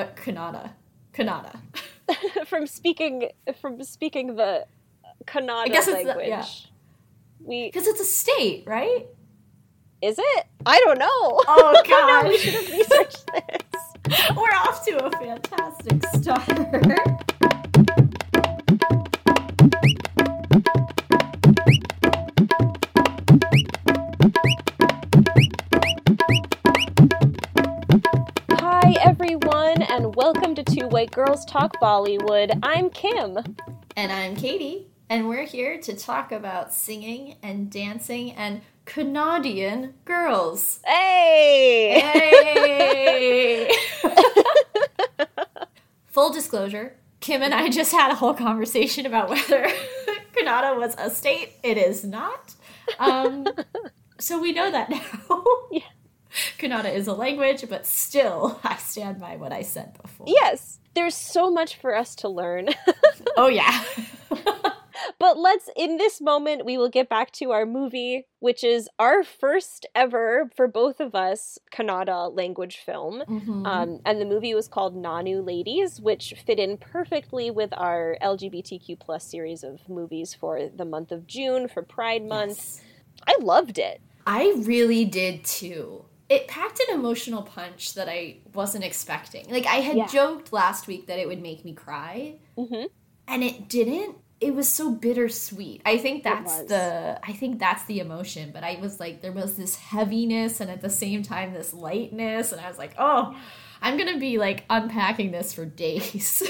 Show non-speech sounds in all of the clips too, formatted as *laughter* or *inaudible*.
uh, Kannada. Kannada. *laughs* from speaking from speaking the Kannada I guess it's the- language. yeah. We Because it's a state, right? is it? I don't know. Oh *laughs* no, we should have researched this. *laughs* We're off to a fantastic start. Girls Talk Bollywood. I'm Kim. And I'm Katie, and we're here to talk about singing and dancing and Canadian girls. Hey! Hey! *laughs* Full disclosure, Kim and I just had a whole conversation about whether *laughs* Kannada was a state. It is not. Um, so we know that now. Yeah. Kannada is a language, but still, *laughs* I stand by what I said before. Yes, there's so much for us to learn. *laughs* Oh, yeah. but let's, in this moment, we will get back to our movie, which is our first ever, for both of us, Kannada language film. Mhm. Um, and the movie was called Naanu Ladies, which fit in perfectly with our LGBTQ plus series of movies for the month of June for Pride Month. Yes. I loved it. I really did too. It packed an emotional punch that I wasn't expecting. Like, I had Yeah. joked last week that it would make me cry, hmm and it didn't. It was so bittersweet. I think that's the I think that's the emotion, but I was like there was this heaviness and at the same time this lightness and I was like, "Oh, I'm going to be like unpacking this for days."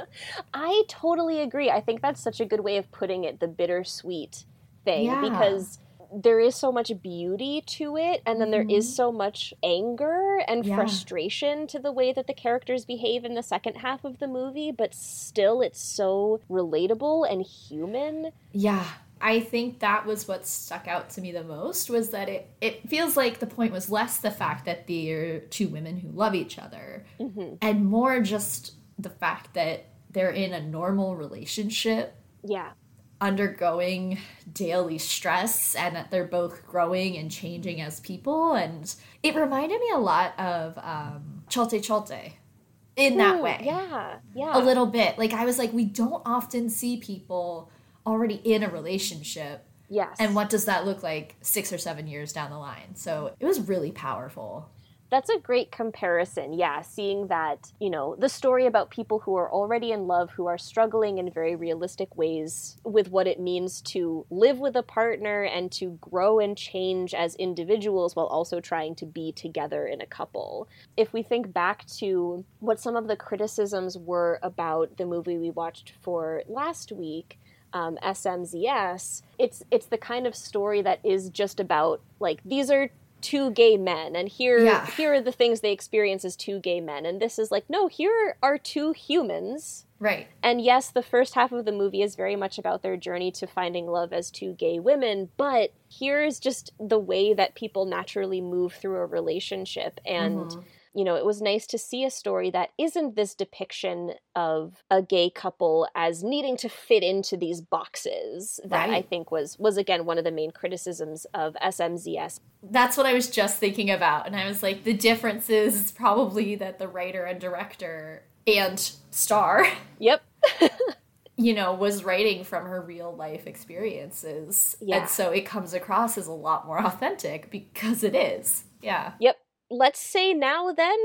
*laughs* I totally agree. I think that's such a good way of putting it, the bittersweet thing, Yeah. because there is so much beauty to it, and then there is Mhm. so much anger and Yeah. frustration to the way that the characters behave in the second half of the movie, but still it's so relatable and human. Yeah. I think that was what stuck out to me the most was that it, it feels like the point was less the fact that they're two women who love each other hmm and more just the fact that they're in a normal relationship Yeah. Undergoing daily stress and that they're both growing and changing as people and it reminded me a lot of um Chalte Chalte in that Ooh, way Yeah. Yeah. a little bit like I was like we don't often see people already in a relationship Yes. and what does that look like 6 or 7 years down the line so it was really powerful That's a great comparison. Yeah, seeing that, you know, the story about people who are already in love, who are struggling in very realistic ways with what it means to live with a partner and to grow and change as individuals while also trying to be together in a couple. If we think back to what some of the criticisms were about the movie we watched for last week, um, SMZS, it's it's the kind of story that is just about like these are two gay men and here Yeah. here are the things they experience as two gay men and this is like no here are two humans right and yes the first half of the movie is very much about their journey to finding love as two gay women but here's just the way that people naturally move through a relationship and Mhm. You know, it was nice to see a story that isn't this depiction of a gay couple as needing to fit into these boxes that I think was was again one of the main criticisms of SMZS. That's what I was just thinking about. And I was like, the difference is probably that the writer and director and star, *laughs* Yep. *laughs* you know, was writing from her real life experiences. Yeah. And so it comes across as a lot more authentic because it is. Yeah. Yep. Let's say now then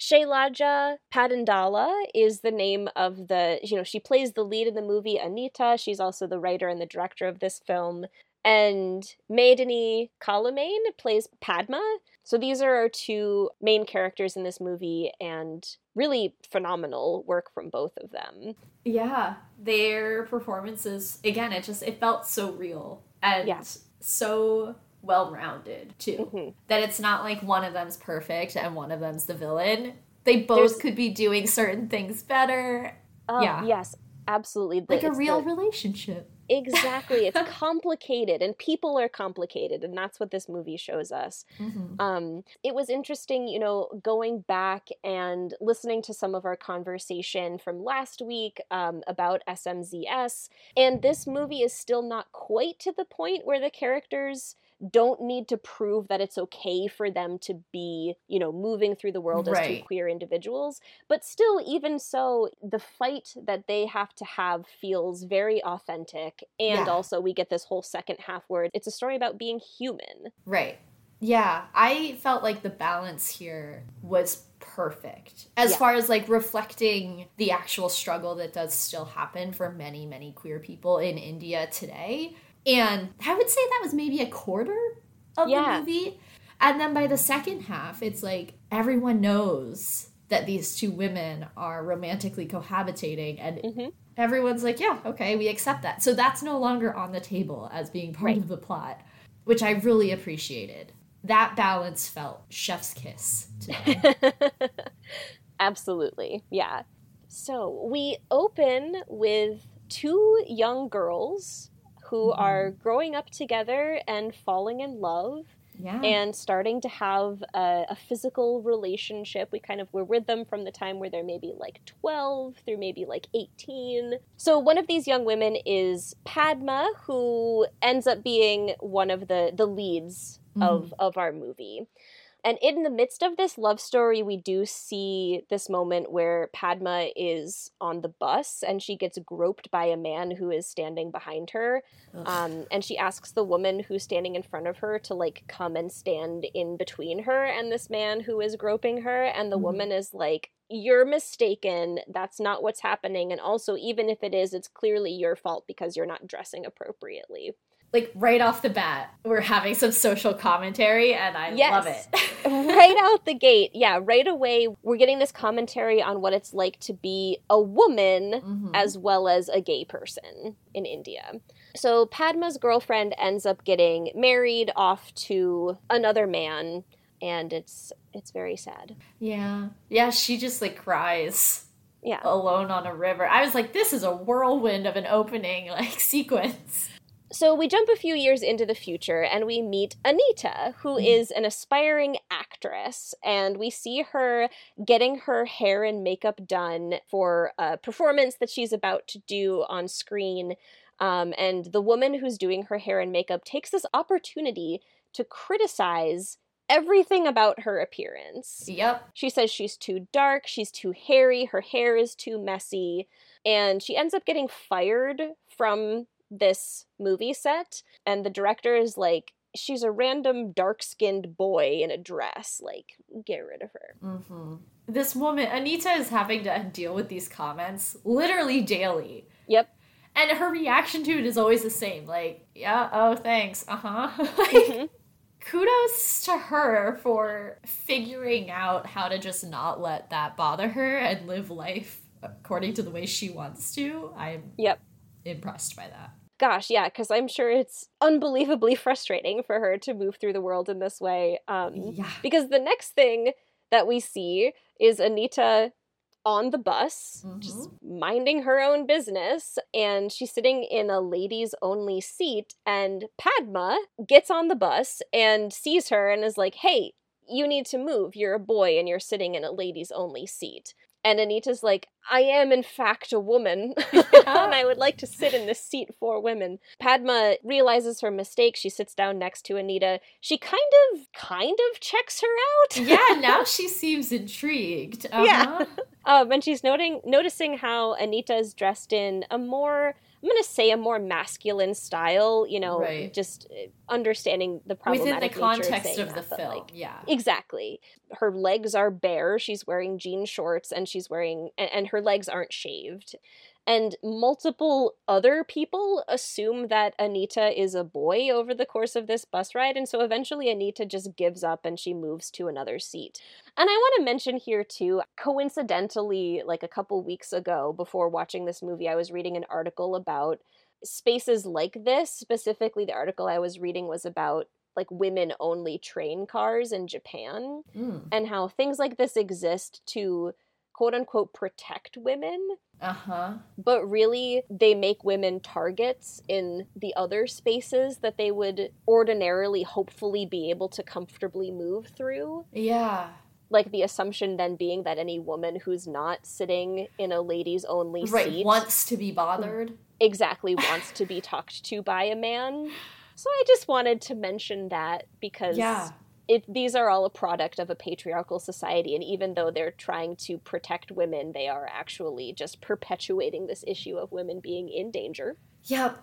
Shailaja Padindala is the name of the, you know, she plays the lead in the movie Anita. She's also the writer and the director of this film. And Medini Kelamane plays Padma. So these are our two main characters in this movie, and really phenomenal work from both of them. Yeah. Their performances, again, it just, it felt so real and Yeah. so well rounded too. Mhm. That it's not like one of them's perfect and one of them's the villain. They both There's- could be doing certain things better. Oh, Yeah. yes, absolutely. The- Like a real the- relationship. exactly. It's *laughs* complicated, and people are complicated, and that's what this movie shows us. Mhm. um, it was interesting, you know, going back and listening to some of our conversation from last week um, about SMZS. And this movie is still not quite to the point where the characters don't need to prove that it's okay for them to be, you know, moving through the world as two queer individuals. But still, even so, the fight that they have to have feels very authentic. And Yeah. also, we get this whole second half where it's a story about being human. Right. Yeah, I felt like the balance here was perfect as Yeah. far as like reflecting the actual struggle that does still happen for many, many queer people in India today. And I would say that was maybe a quarter of Yeah. the movie. And then by the second half, it's like everyone knows that these two women are romantically cohabitating and Mhm. everyone's like, yeah, okay, we accept that. So that's no longer on the table as being part Right. of the plot, which I really appreciated. That balance felt chef's kiss. *laughs* Absolutely. Yeah. So we open with two young girls who Mhm. are growing up together and falling in love yeah. and starting to have a, a physical relationship. We kind of were with them from the time where they're maybe like 12 through maybe like 18. So one of these young women is Padma, who ends up being one of the, the leads of, of our movie. And in the midst of this love story, we do see this moment where Padma is on the bus and she gets groped by a man who is standing behind her. Um, and she asks the woman who's standing in front of her to like come and stand in between her and this man who is groping her. And the Mhm. woman is like, You're mistaken. That's not what's happening. And also, even if it is, it's clearly your fault because you're not dressing appropriately. Like right off the bat, we're having some social commentary, and I Yes. love it. *laughs* right out the gate, yeah, right away, we're getting this commentary on what it's like to be a woman Mhm. as well as a gay person in India. So Padma's girlfriend ends up getting married off to another man and it's it's very sad. yeah, yeah. She just like cries Yeah. alone on a river. I was like, this is a whirlwind of an opening like *laughs* sequence. So we jump a few years into the future and we meet Anita, who Mhm. is an aspiring actress, and we see her getting her hair and makeup done for a performance that she's about to do on screen. Um, and the woman who's doing her hair and makeup takes this opportunity to criticize everything about her appearance. Yep. She says she's too dark, she's too hairy, her hair is too messy, and she ends up getting fired from this movie set. And the director is like, she's a random dark skinned boy in a dress. Like, get rid of her. hmm This woman, Anita, is having to deal with these comments literally daily. Yep. And her reaction to it is always the same. Like, yeah, oh, thanks. Uh huh. *laughs* like, Mhm. kudos to her for figuring out how to just not let that bother her and live life according to the way she wants to. I'm Yep. impressed by that. Gosh, yeah, because I'm sure it's unbelievably *laughs* frustrating for her to move through the world in this way. Um, Yeah. Because the next thing that we see is Anita on the bus, just minding her own business, and she's sitting in a ladies only seat. And Padma gets on the bus and sees her and is like, Hey, you need to move. You're a boy and you're sitting in a ladies only seat. And Anita's like, I am in fact a woman, *laughs* and I would like to sit in this seat for women. Padma realizes her mistake. She sits down next to Anita. She kind of, kind of checks her out. yeah, *laughs* now she seems intrigued. Uh-huh. Yeah. Um, and she's noting, noticing how Anita is dressed in a more, I'm going to say a more masculine style. You know, Right. just uh, understanding the Within the context of the that, film. like, yeah. Exactly. Her legs are bare. She's wearing jean shorts and she's wearing, and, and her legs aren't shaved. And multiple other people assume that Anita is a boy over the course of this bus ride. And so eventually Anita just gives up and she moves to another seat. And I want to mention here too, coincidentally, like a couple weeks ago before watching this movie, I was reading an article about spaces like this. Specifically, the article I was reading was about like women only train cars in Japan Mm. and how things like this exist to quote unquote protect women Uh huh. but really they make women targets in the other spaces that they would ordinarily hopefully be able to comfortably move through Yeah. like the assumption then being that any woman who's not sitting in a ladies only Right. seat Wants to be bothered. exactly wants to be *laughs* talked to by a man So I just wanted to mention that because Yeah. It, these are all a product of a patriarchal society, and even though they're trying to protect women, they are actually just perpetuating this issue of women being in danger. Yeah,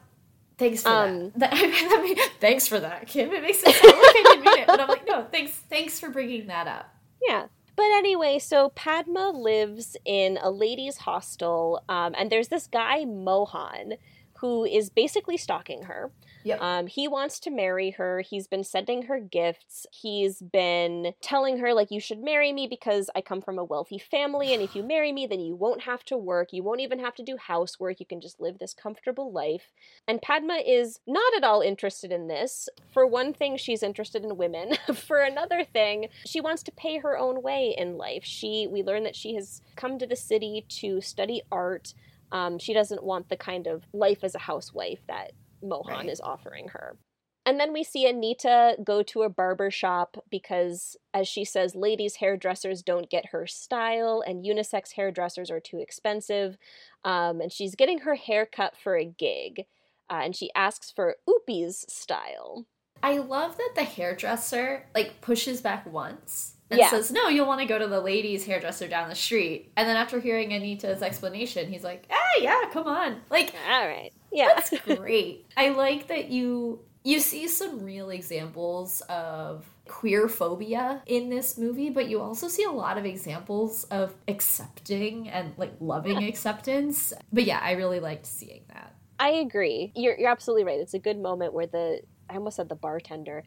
Thanks for Um, that. *laughs* I mean, thanks for that, Kim. It makes it sound like I didn't mean it, but I'm like, no, thanks, thanks for bringing that up. Yeah. But anyway, so Padma lives in a ladies' hostel, um, and there's this guy, Mohan, who is basically stalking her. Yep. Um, he wants to marry her. He's been sending her gifts. He's been telling her, like, you should marry me because I come from a wealthy family. And if you *sighs* marry me, then you won't have to work. You won't even have to do housework. You can just live this comfortable life. And Padma is not at all interested in this. For one thing, she's interested in women. *laughs* For another thing, she wants to pay her own way in life. She, we learn that she has come to the city to study art. Um, she doesn't want the kind of life as a housewife that Mohan Right. is offering her. And then we see Anita go to a barber shop because, as she says, ladies' hairdressers don't get her style and unisex hairdressers are too expensive. Um, and she's getting her hair cut for a gig. Uh, and she asks for Uppi's style. I love that the hairdresser like pushes back once and Yeah. says, "No, you'll want to go to the ladies' hairdresser down the street." And then after hearing Anita's explanation, he's like, "Ah, yeah, come on." Like All right. Yeah. that's *laughs* great. I like that you you see some real examples of queer phobia in this movie, but you also see a lot of examples of accepting and like loving acceptance. But yeah, I really liked seeing that. I agree. You're, you're absolutely right. It's a good moment where the, I almost said the bartender,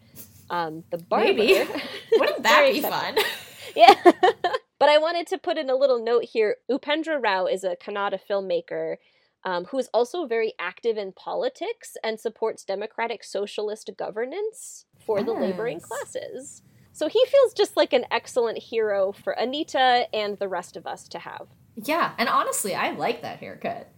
um, the barber. *laughs* That Very be fun? *laughs* Yeah. *laughs* but I wanted to put in a little note here. Upendra Rao is a Kannada filmmaker um, who is also very active in politics and supports democratic socialist governance for the laboring classes. So he feels just like an excellent hero for Anita and the rest of us to have. Yeah, and honestly, I like that haircut.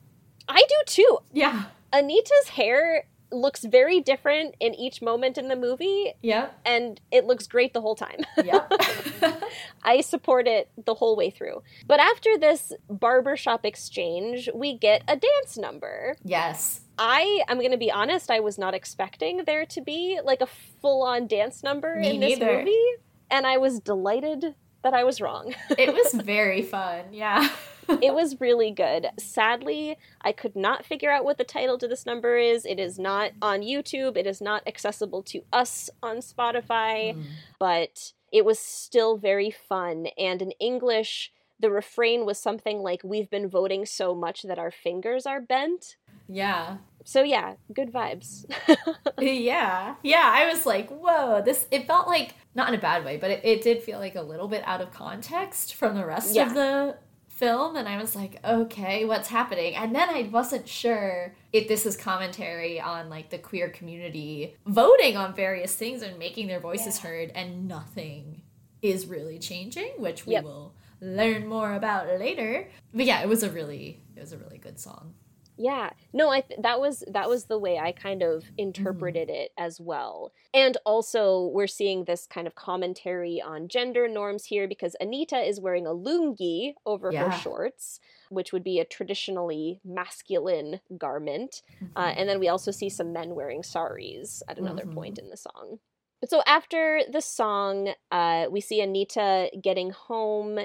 I do too. Yeah. Anita's hair looks very different in each moment in the movie, Yeah. and it looks great the whole time. Yeah. *laughs* I support it the whole way through. But after this barbershop exchange, we get a dance number. yes. I am going to be honest, I was not expecting there to be like a full on dance number Me in this neither. movie, and I was delighted that I was wrong. *laughs* It was very fun. Yeah. *laughs* it was really good. Sadly, I could not figure out what the title to this number is. It is not on YouTube, it is not accessible to us on Spotify, Mm. but it was still very fun. And in English, the refrain was something like, We've been voting so much that our fingers are bent. Yeah. So, yeah, good vibes. *laughs* Yeah. Yeah. I was like, whoa, this, it felt like, not in a bad way, but it, it did feel like a little bit out of context from the rest Yeah. of the film. And I was like, okay, what's happening? And then I wasn't sure if this is commentary on like the queer community voting on various things and making their voices heard, and nothing is really changing, which we Yep. will learn more about later. But yeah, it was a really, it was a really good song. Yeah. No, I th- that was that was the way I kind of interpreted it as well. And also we're seeing this kind of commentary on gender norms here because Anita is wearing a lungi over Yeah. her shorts, which would be a traditionally masculine garment. Uh, and then we also see some men wearing saris at another Mhm. point in the song. But so after the song, uh, we see Anita getting home,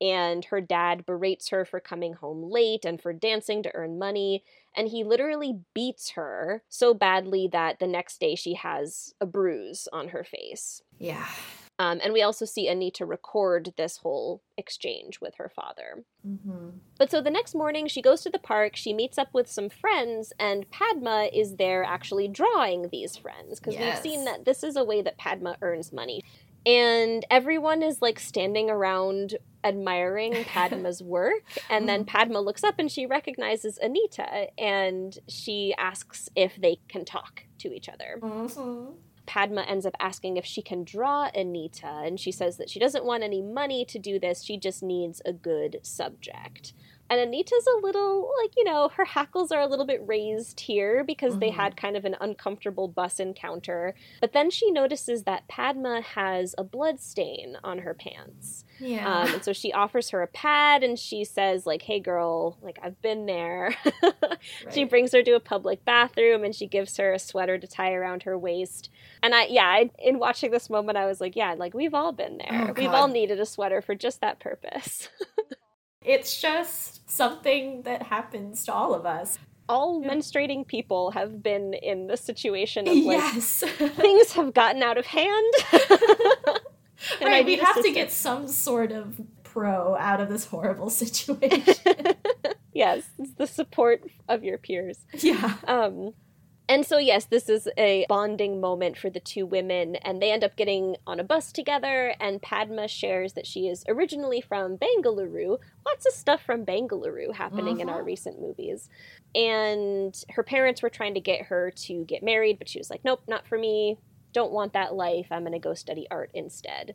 and her dad berates her for coming home late and for dancing to earn money. And he literally beats her so badly that the next day she has a bruise on her face. yeah. Um, and we also see Anita record this whole exchange with her father. hmm But so the next morning, she goes to the park, she meets up with some friends, and Padma is there actually drawing these friends because Yes. we've seen that this is a way that Padma earns money. And everyone is like standing around admiring *laughs* Padma's work. And then Padma looks up and she recognizes Anita and she asks if they can talk to each other. hmm Padma ends up asking if she can draw Anita, and she says that she doesn't want any money to do this, she just needs a good subject. And Anita's a little, like, you know, her hackles are a little bit raised here because mm-hmm. they had kind of an uncomfortable bus encounter. But then she notices that Padma has a blood stain on her pants. Yeah. Um, and so she offers her a pad and she says, like, hey, girl, like, I've been there. *laughs* right. She brings her to a public bathroom and she gives her a sweater to tie around her waist. And I, yeah, I, in watching this moment, I was like, yeah, like, we've all been there. Oh, we've all needed a sweater for just that purpose. *laughs* it's just something that happens to all of us. All yeah. menstruating people have been in the situation of like yes. *laughs* things have gotten out of hand. *laughs* right, we have to get some sort of pro out of this horrible *laughs* situation. yes, it's the support of your peers. Yeah. Um and so, yes, this is a bonding moment for the two women, and they end up getting on a bus together. And Padma shares that she is originally from Bangalore. Lots of stuff from Bangalore happening uh-huh. in our uh-huh. recent movies. And her parents were trying to get her to get married, but she was like, nope, not for me. Don't want that life. I'm going to go study art instead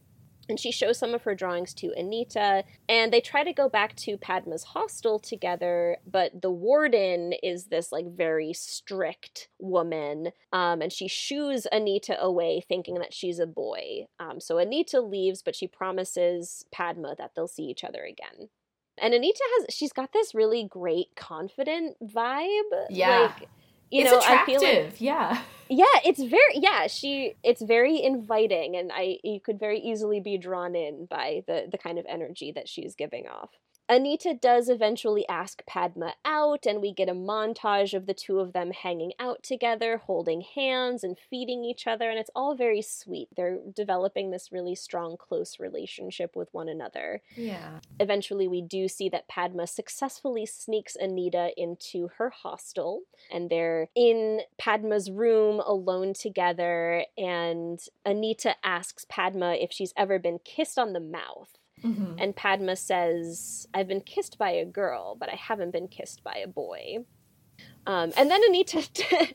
and she shows some of her drawings to Anita, and they try to go back to Padma's hostel together, but the warden is this like very strict woman, um, and she shoos Anita away, thinking that she's a boy. Um, so Anita leaves, but she promises Padma that they'll see each other again. And Anita has she's got this really great confident vibe. Yeah. Like, you it's know, attractive. I feel like, yeah. *laughs* Yeah, it's very yeah, she it's very inviting and I you could very easily be drawn in by the the kind of energy that she's giving off. Anita does eventually ask Padma out, and we get a montage of the two of them hanging out together, holding hands and feeding each other, and it's all very sweet. They're developing this really strong, close relationship with one another. Yeah. Eventually, we do see that Padma successfully sneaks Anita into her hostel, and they're in Padma's room alone together, and Anita asks Padma if she's ever been kissed on the mouth. Mm-hmm. And Padma says, I've been kissed by a girl, but I haven't been kissed by a boy. Um, and then Anita *laughs*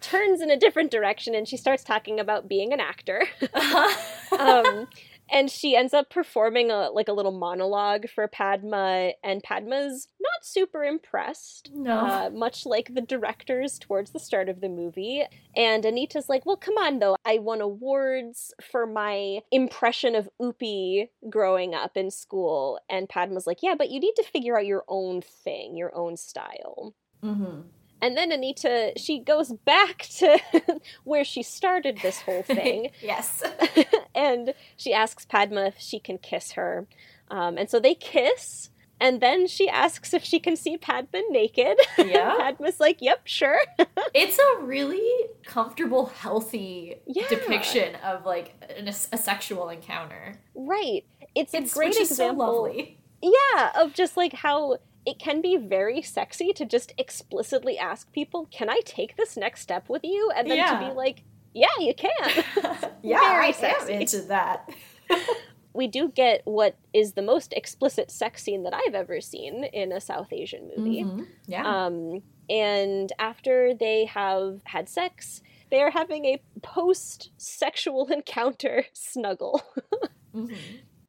turns in a different direction and she starts talking about being an actor. *laughs* um, and she ends up performing a like a little monologue for Padma, and Padma's not super impressed. No, uh, much like the directors towards the start of the movie. And Anita's like, "Well, come on, though. I won awards for my impression of Uppi growing up in school." And Padma's like, "Yeah, but you need to figure out your own thing, your own style." Mm-hmm. And then Anita, she goes back *laughs* to where she started this whole *laughs* thing. yes. *laughs* and she asks Padma if she can kiss her. Um, and so they kiss. And then she asks if she can see Padma naked. *laughs* Yeah. Padma's like, yep, sure. *laughs* it's a really comfortable, healthy yeah. depiction of like an, a sexual encounter. Right. It's, it's a great example. So yeah, of just like how it can be very sexy to just explicitly ask people, "Can I take this next step with you?" and then yeah. to be like, "Yeah, you can." *laughs* yeah, very I sexy. am into that. We do get what is the most explicit sex scene that I've ever seen in a South Asian movie. Mm-hmm. Yeah. Um, and after they have had sex, they are having a post sexual *laughs* encounter snuggle. *laughs* mm-hmm.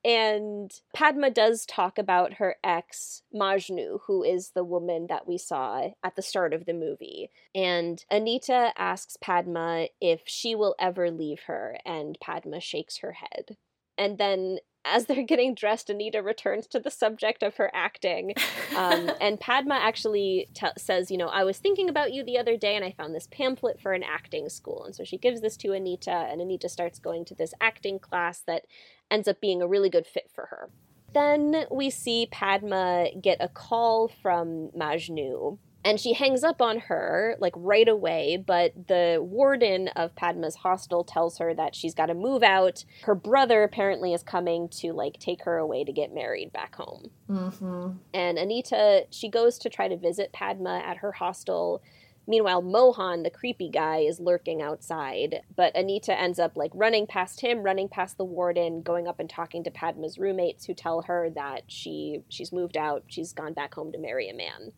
And Padma does talk about her ex, Majnu, who is the woman that we saw at the start of the movie. And Anita asks Padma if she will ever leave her, and Padma shakes her head. And then as they're getting dressed, Anita returns to the subject of her acting. Um, *laughs* and Padma actually t- says, You know, I was thinking about you the other day and I found this pamphlet for an acting school. And so she gives this to Anita, and Anita starts going to this acting class that ends up being a really good fit for her. Then we see Padma get a call from Majnu, and she hangs up on her like right away but the warden of padma's hostel tells her that she's got to move out her brother apparently is coming to like take her away to get married back home mm-hmm. and anita she goes to try to visit padma at her hostel Meanwhile, Mohan, the creepy guy, is lurking outside, but Anita ends up like running past him, running past the warden, going up and talking to Padma's roommates who tell her that she she's moved out, she's gone back home to marry a man.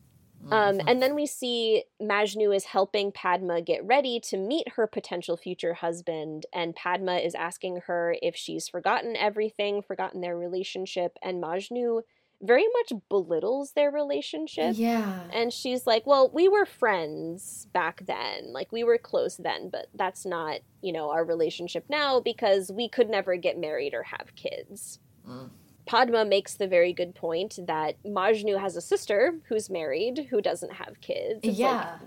Um, mm-hmm. and then we see Majnu is helping Padma get ready to meet her potential future husband, and Padma is asking her if she's forgotten everything, forgotten their relationship, and Majnu very much belittles their relationship. Yeah. And she's like, Well, we were friends back then. Like, we were close then, but that's not, you know, our relationship now because we could never get married or have kids. Mm. Padma makes the very good point that Majnu has a sister who's married who doesn't have kids. It's like, yeah.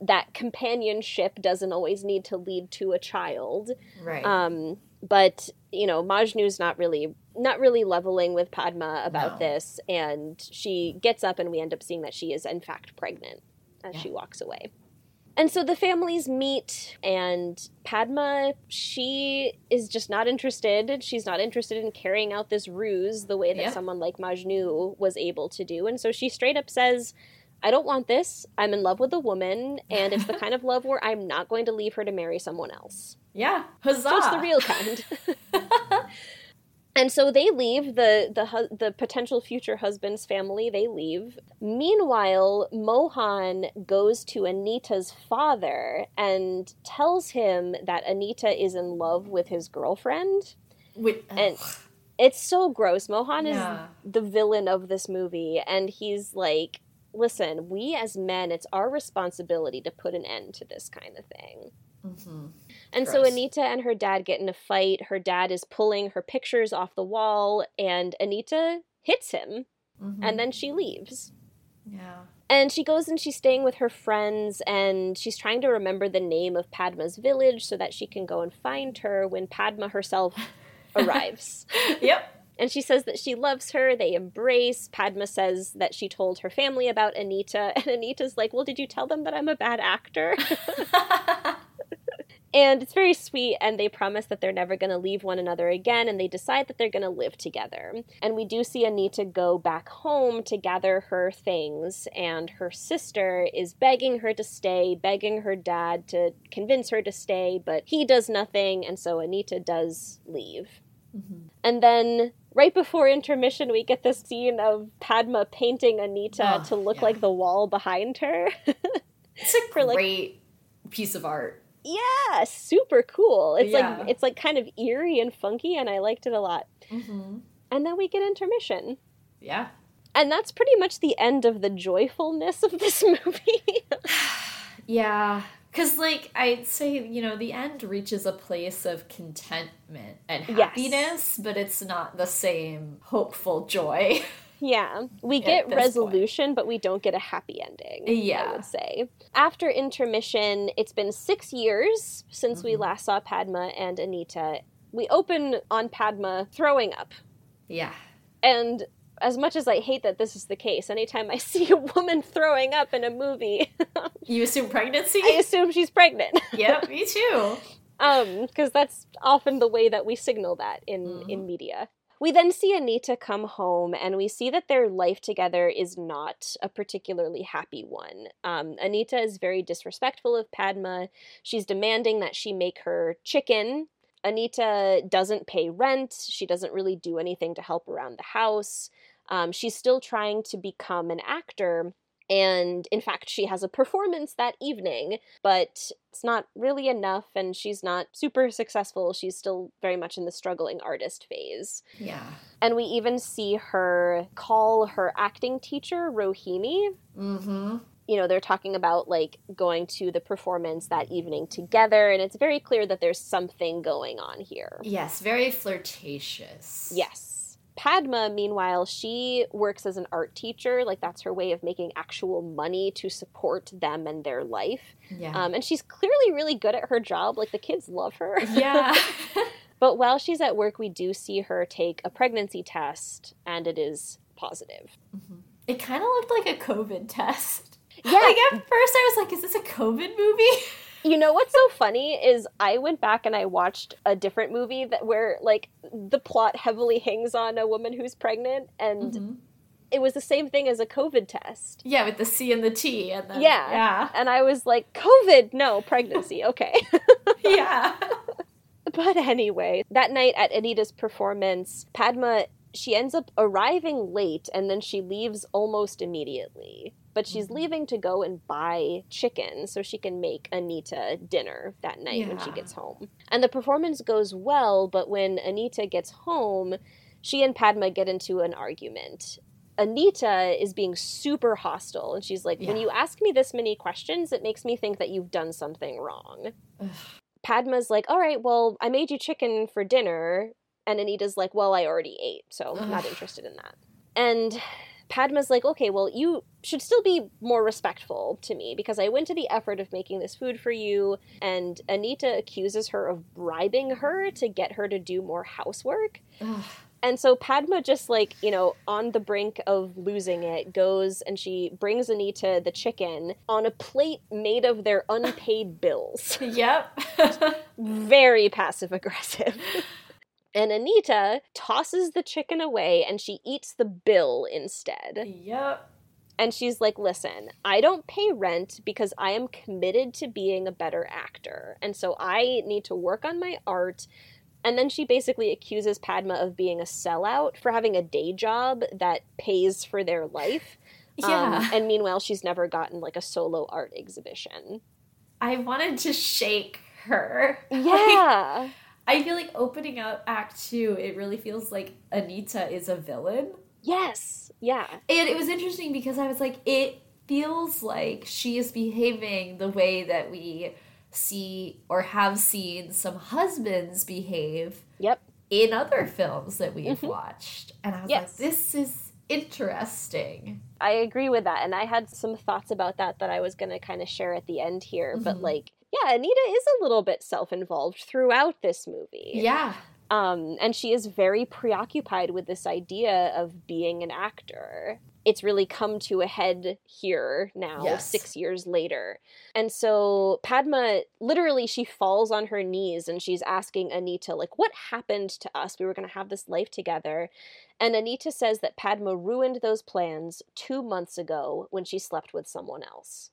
that companionship doesn't always need to lead to a child. right. Um, but you know, Majnu's not really not really leveling with Padma about No. this, and she gets up, and we end up seeing that she is in fact pregnant as Yeah. she walks away. And so the families meet, and Padma, she is just not interested. She's not interested in carrying out this ruse the way that Yeah. someone like Majnu was able to do. And so she straight up says, I don't want this. I'm in love with a woman, and it's the *laughs* kind of love where I'm not going to leave her to marry someone else. yeah. Huzzah. So it's the real kind. *laughs* *laughs* and so they leave the the hu- the potential future husband's family. They leave. Meanwhile, Mohan goes to Anita's father and tells him that Anita is in love with his girlfriend. Wait, and-. It's so gross. Mohan Yeah. is the villain of this movie, and he's like, "Listen, we as men, it's our responsibility to put an end to this kind of thing." Mhm. And so Anita and her dad get in a fight. Her dad is pulling her pictures off the wall, and Anita hits him, Mhm. and then she leaves. yeah. And she goes and she's staying with her friends, and she's trying to remember the name of Padma's village so that she can go and find her when Padma herself *laughs* arrives. Yep. And she says that she loves her. They embrace. Padma says that she told her family about Anita. *laughs* And Anita's like, Well, did you tell them that I'm a bad actor? *laughs* And it's very sweet, and they promise that they're never going to leave one another again, and they decide that they're going to live together. And we do see Anita go back home to gather her things, and her sister is begging her to stay, begging her dad to convince her to stay, but he does nothing, and so Anita does leave. Mhm. And then right before intermission, we get this scene of Padma painting Anita Oh, to look yeah. like the wall behind her. *laughs* It's a For, like- great piece of art. Yeah, super cool. It's Yeah. like it's like kind of eerie and funky, and I liked it a lot. Mm-hmm. And then we get intermission. Yeah. And that's pretty much the end of the joyfulness of this *laughs* movie. *sighs* Yeah. Because, like, I'd say, you know, the end reaches a place of contentment and Yes. happiness, but it's not the same hopeful joy. *laughs* yeah. We get resolution, but we don't get a happy ending. Yeah. I would say. After intermission, it's been six years since we Mhm. last saw Padma and Anita. We open on Padma throwing up. yeah. And as much as I hate that this is the case, anytime I *laughs* see a woman throwing up in a movie, *laughs* You assume pregnancy? I assume she's pregnant. *laughs* yep, me too. um because that's often the way that we signal that in Mhm. in media we then see anita come home and we see that their life together is not a particularly happy one. Um, anita is very disrespectful of padma. She's demanding that she make her chicken. Anita doesn't pay rent. She doesn't really do anything to help around the house. Um, she's still trying to become an actor and in fact she has a performance that evening but it's not really enough and she's not super successful she's still very much in the struggling artist phase Yeah. and we even see her call her acting teacher rohini Mm-hmm. you know they're talking about like going to the performance that evening together and it's very clear that there's something going on here Yes, very flirtatious. Yes. Padma, meanwhile, she works as an art teacher. Like, that's her way of making actual money to support them and their life. Yeah. Um, and she's clearly really good at her job. Like, the kids love her. yeah. *laughs* *laughs* but while she's at work, we do see her take a pregnancy test, and it is positive. it kind of looked like a COVID test. Yeah. Like, at first I was like, is this a COVID movie? *laughs* You know what's so funny is I went back and I watched a different movie that where like the plot heavily hangs on a woman who's pregnant and Mhm. it was the same thing as a COVID test. Yeah, with the C and the T. And then, Yeah. Yeah. And I was like, COVID, no, pregnancy, *laughs* okay. Yeah. *laughs* but anyway, that night at Anita's performance, Padma, she ends up arriving late and then she leaves almost immediately. But she's Mhm. leaving to go and buy chicken so she can make Anita dinner that night when she gets home. And the performance goes well, but when Anita gets home, she and Padma get into an argument. Anita is being super hostile and she's like, When you ask me this many questions, it makes me think that you've done something wrong. Ugh. Padma's like, All right, well, I made you chicken for dinner. And Anita's like, Well, I already ate, so I'm not interested in that. And Padma's like, Okay, well, you should still be more respectful to me because I went to the effort of making this food for you. And Anita accuses her of bribing her to get her to do more housework. Ugh. And so Padma just like, you know, on the brink of losing it, goes and she brings Anita the chicken on a plate made of their unpaid bills. *laughs* yep. *laughs* Very passive aggressive. *laughs* And Anita tosses the chicken away and she eats the bill instead. yep. And she's like, listen, I don't pay rent because I am committed to being a better actor. And so I need to work on my art. And then she basically accuses Padma of being a sellout for having a day job that pays for their life. *laughs* Um, Yeah. and meanwhile, she's never gotten like a solo art exhibition. I wanted to shake her. *laughs* Yeah. I feel like opening up Act Two, it really feels like Anita is a villain. yes. Yeah. And it was interesting because I was like, it feels like she is behaving the way that we see or have seen some husbands behave Yep. in other films that we've Mhm. watched. And I was Yes. like, this is interesting. I agree with that. And I had some thoughts about that that I was going to kind of share at the end here. But Mhm. like, yeah, Anita is a little bit self involved throughout this movie. Yeah. Um, and she is very preoccupied with this idea of being an actor. It's really come to a head here now, Yes. six years later. And so Padma literally she falls on her knees and she's asking Anita, like, what happened to us? We were gonna have this life together. And Anita says that Padma ruined those plans two months ago when she slept with someone else.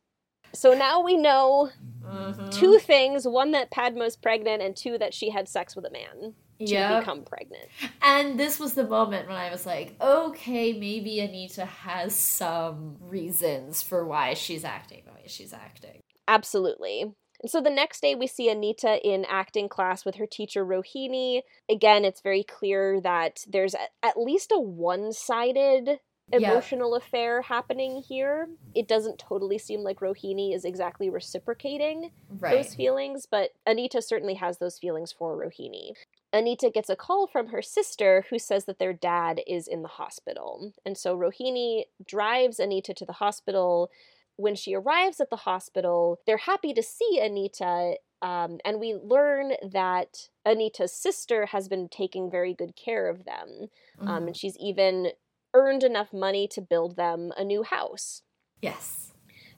So now we know Mhm. two things one that Padma's pregnant, and two that she had sex with a man to Yep. become pregnant. And this was the moment when I was like, okay, maybe Anita has some reasons for why she's acting the way she's acting. Absolutely. And so the next day, we see Anita in acting class with her teacher Rohini. Again, it's very clear that there's at least a one sided Yeah. emotional affair happening here. It doesn't totally seem like Rohini is exactly reciprocating Right. those feelings, but Anita certainly has those feelings for Rohini. Anita gets a call from her sister who says that their dad is in the hospital. And so Rohini drives Anita to the hospital. When she arrives at the hospital, they're happy to see Anita. Um, and we learn that Anita's sister has been taking very good care of them. Um, Mhm. and she's even earned enough money to build them a new house. yes.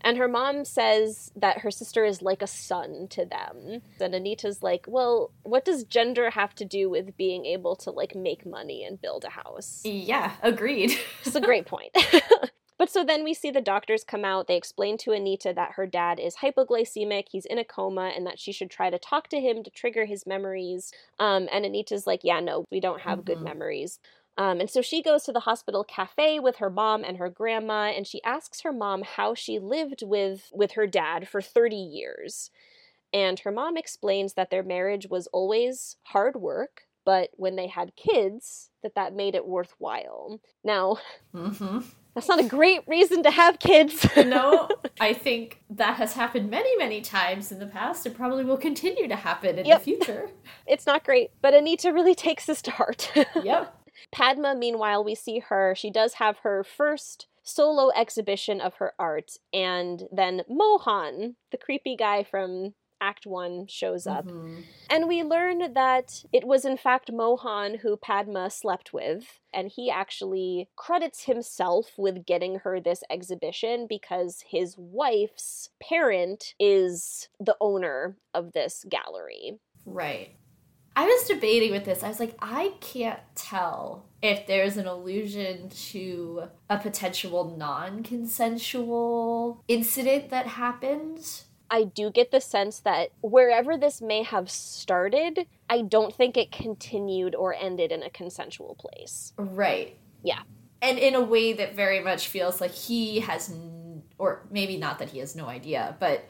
And her mom says that her sister is like a son to them. And Anita's like, well, what does gender have to do with being able to like make money and build a house? Yeah, agreed. It's a great point. *laughs* *laughs* but so then we see the doctors come out. They explain to Anita that her dad is hypoglycemic, he's in a coma, and that she should try to talk to him to trigger his memories. Um, and Anita's like, yeah, no, we don't have good Mhm. memories. Um, and so she goes to the hospital cafe with her mom and her grandma, and she asks her mom how she lived with with her dad for 30 years. And her mom explains that their marriage was always hard work, but when they had kids, that that made it worthwhile. Now, hmm that's not a great reason to have kids. *laughs* No, I think that has happened many, many times in the past and probably will continue to happen in Yep. the future. *laughs* it's not great, but Anita really takes this *laughs* to heart. Yep. Padma, meanwhile, we see her. She does have her first solo exhibition of her art, and then Mohan, the creepy guy from Act 1, shows up. Mhm. And we learn that it was, in fact, Mohan who Padma slept with, and he actually credits himself with getting her this exhibition because his wife's parent is the owner of this gallery. Right. I was debating with this. I was like, I can't tell if there's an allusion to a potential non consensual incident that happened. I do get the sense that wherever this may have started, I don't think it continued or ended in a consensual place. Right. Yeah. And in a way that very much feels like he has, n- or maybe not that he has no idea, but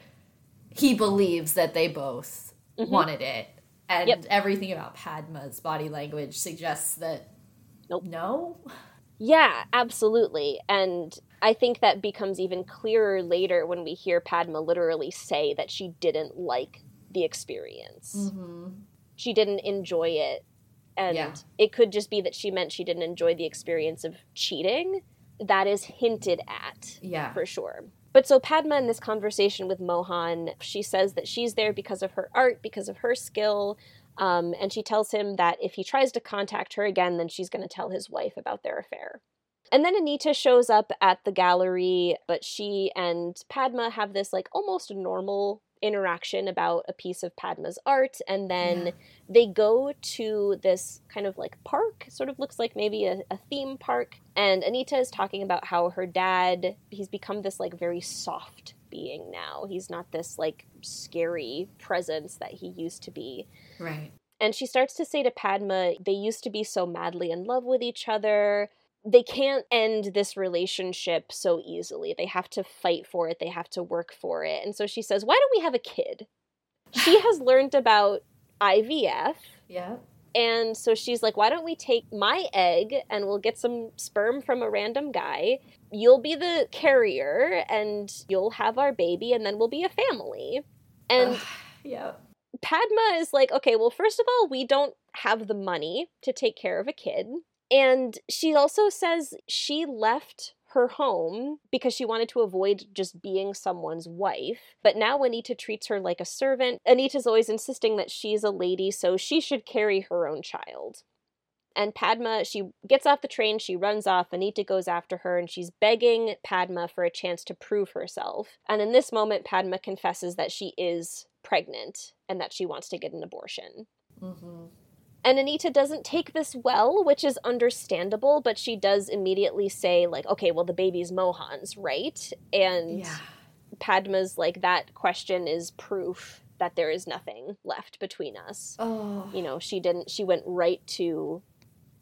he believes that they both Mhm. wanted it. And Yep. everything about Padma's body language suggests that Nope. no. Yeah, absolutely. And I think that becomes even clearer later when we hear Padma literally say that she didn't like the experience. Mm-hmm. She didn't enjoy it. And Yeah. it could just be that she meant she didn't enjoy the experience of cheating. That is hinted at Yeah. for sure. But so Padma in this conversation with Mohan, she says that she's there because of her art, because of her skill. Um, and she tells him that if he tries to contact her again, then she's going to tell his wife about their affair. And then Anita shows up at the gallery, but she and Padma have this like almost normal interaction about a piece of Padma's art. And then Yeah. they go to this kind of like park, sort of looks like maybe a, a theme park. And Anita is talking about how her dad, he's become this like very soft being now. He's not this like scary presence that he used to be. Right. And she starts to say to Padma, they used to be so madly in love with each other. They can't end this relationship so easily. They have to fight for it, they have to work for it. And so she says, Why don't we have a kid? She *laughs* has learned about IVF. Yeah. And so she's like, Why don't we take my egg and we'll get some sperm from a random guy? You'll be the carrier and you'll have our baby, and then we'll be a family. And yeah. Padma is like, okay, well, first of all, we don't have the money to take care of a kid. And she also says she left her home because she wanted to avoid just being someone's wife. But now Anita treats her like a servant. Anita's always insisting that she's a lady, so she should carry her own child. And Padma, she gets off the train, she runs off. Anita goes after her, and she's begging Padma for a chance to prove herself. And in this moment, Padma confesses that she is pregnant and that she wants to get an abortion. Mm-hmm. And Anita doesn't take this well, which is understandable, but she does immediately say, like, okay, well, the baby's Mohan's, right? And Yeah. Padma's like, that question is proof that there is nothing left between us Oh. you know she didn't she went right to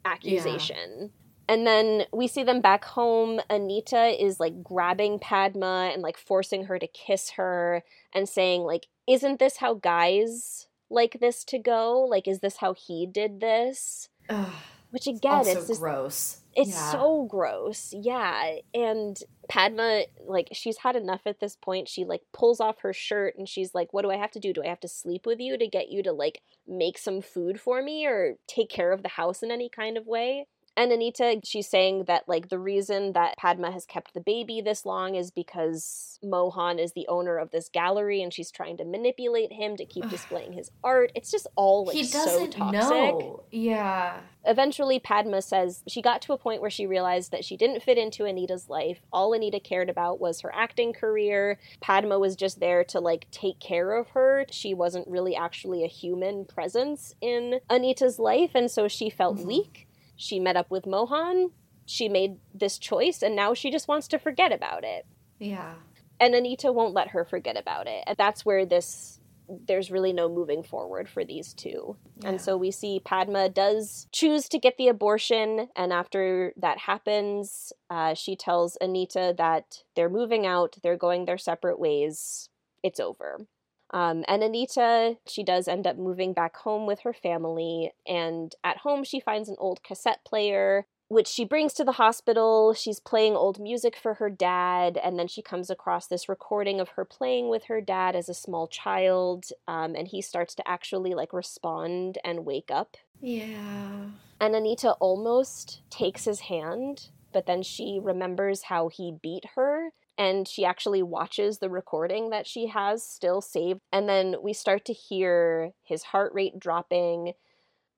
accusation and then we see them back home anita is like grabbing padma and like forcing her to kiss her and saying like isn't this how guys like this to go like is this how he did this Ugh. which again also it's just gross. it's Yeah. so gross. Yeah. And Padma, like, she's had enough at this point. She, like, pulls off her shirt and she's like, What do I have to do? Do I have to sleep with you to get you to, like, make some food for me or take care of the house in any kind of way? And Anita, she's saying that, like, the reason that Padma has kept the baby this long is because Mohan is the owner of this gallery and she's trying to manipulate him to keep displaying his art. It's just all, like, he so doesn't toxic know. Yeah. eventually Padma says she got to a point where she realized that she didn't fit into Anita's life. All Anita cared about was her acting career. Padma was just there to like take care of her. She wasn't really actually a human presence in Anita's life and so she felt Mhm. weak. She met up with Mohan. She made this choice and now she just wants to forget about it. Yeah. And Anita won't let her forget about it. And that's where this there's really no moving forward for these two. Yeah. And so we see Padma does choose to get the abortion, and after that happens, uh, she tells Anita that they're moving out, they're going their separate ways, it's over. Um, and Anita, she does end up moving back home with her family, and at home she finds an old cassette player. Which she brings to the hospital. She's playing old music for her dad, and then she comes across this recording of her playing with her dad as a small child. Um, and he starts to actually like respond and wake up Yeah. and Anita almost takes his hand, but then she remembers how he beat her and she actually watches the recording that she has still saved. And then we start to hear his heart rate dropping.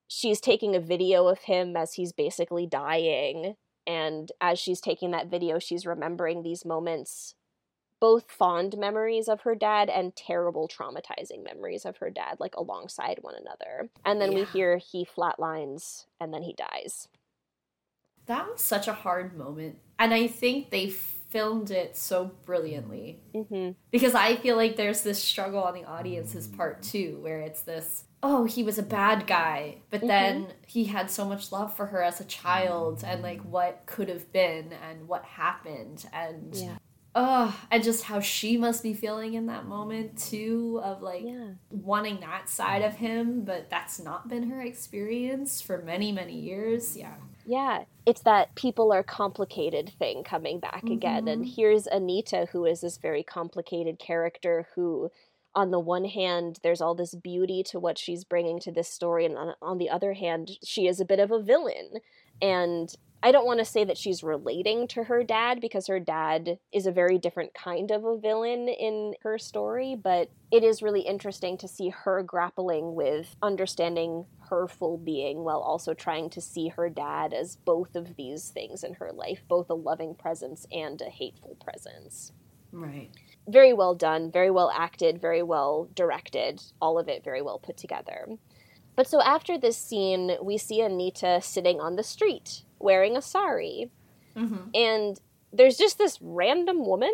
She's taking a video of him as he's basically dying. And as she's taking that video, she's remembering these moments both fond memories of her dad and terrible traumatizing memories of her dad like alongside one another and then we hear he flatlines and then he dies That was such a hard moment. And I think they filmed it so brilliantly. mm-hmm. Because I feel like there's this struggle on the audience's part too, where it's this, oh, he was a bad guy, but then he had so much love for her as a child, and like what could have been and what happened, and Yeah. oh, and just how she must be feeling in that moment too, of like yeah wanting that side of him, but that's not been her experience for many, many years. Yeah. Yeah, it's that people are complicated thing coming back mm-hmm. again. And mm-hmm. here's Anita, who is this very complicated character who, on the one hand, there's all this beauty to what she's bringing to this story. And on, on the other hand, she is a bit of a villain. And I don't want to say that she's relating to her dad because her dad is a very different kind of a villain in her story, but it is really interesting to see her grappling with understanding her full being while also trying to see her dad as both of these things in her life, both a loving presence and a hateful presence. Right. Very well done, very well acted, very well directed, all of it very well put together. But so after this scene, we see Anita sitting on the street wearing a sari. Mm-hmm. And there's just this random woman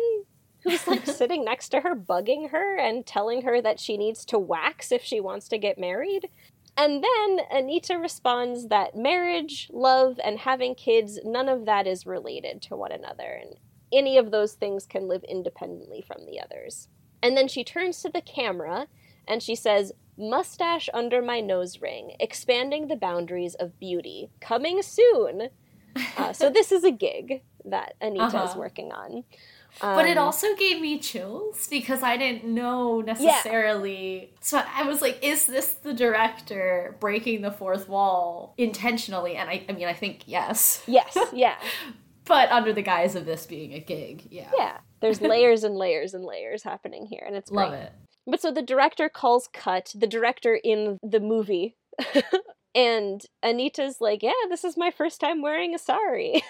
who's like *laughs* sitting next to her, bugging her and telling her that she needs to wax if she wants to get married. And then Anita responds that marriage, love, and having kids, none of that is related to one another. And any of those things can live independently from the others. And then she turns to the camera and she says, Mustache under my nose ring, expanding the boundaries of beauty, coming soon. *laughs* Uh, so this is a gig that Anita uh-huh. is working on. Um, but it um, also gave me chills because I didn't know necessarily. Yeah. So I was like, is this the director breaking the fourth wall intentionally? And I, I mean, I think yes. *laughs* Yes, yeah. but under the guise of this being a gig, yeah. Yeah. There's layers and layers and layers happening here, and it's great. Love it. But so the director calls cut, the director in the movie. *laughs* and Anita's like, Yeah, this is my first time wearing a sari,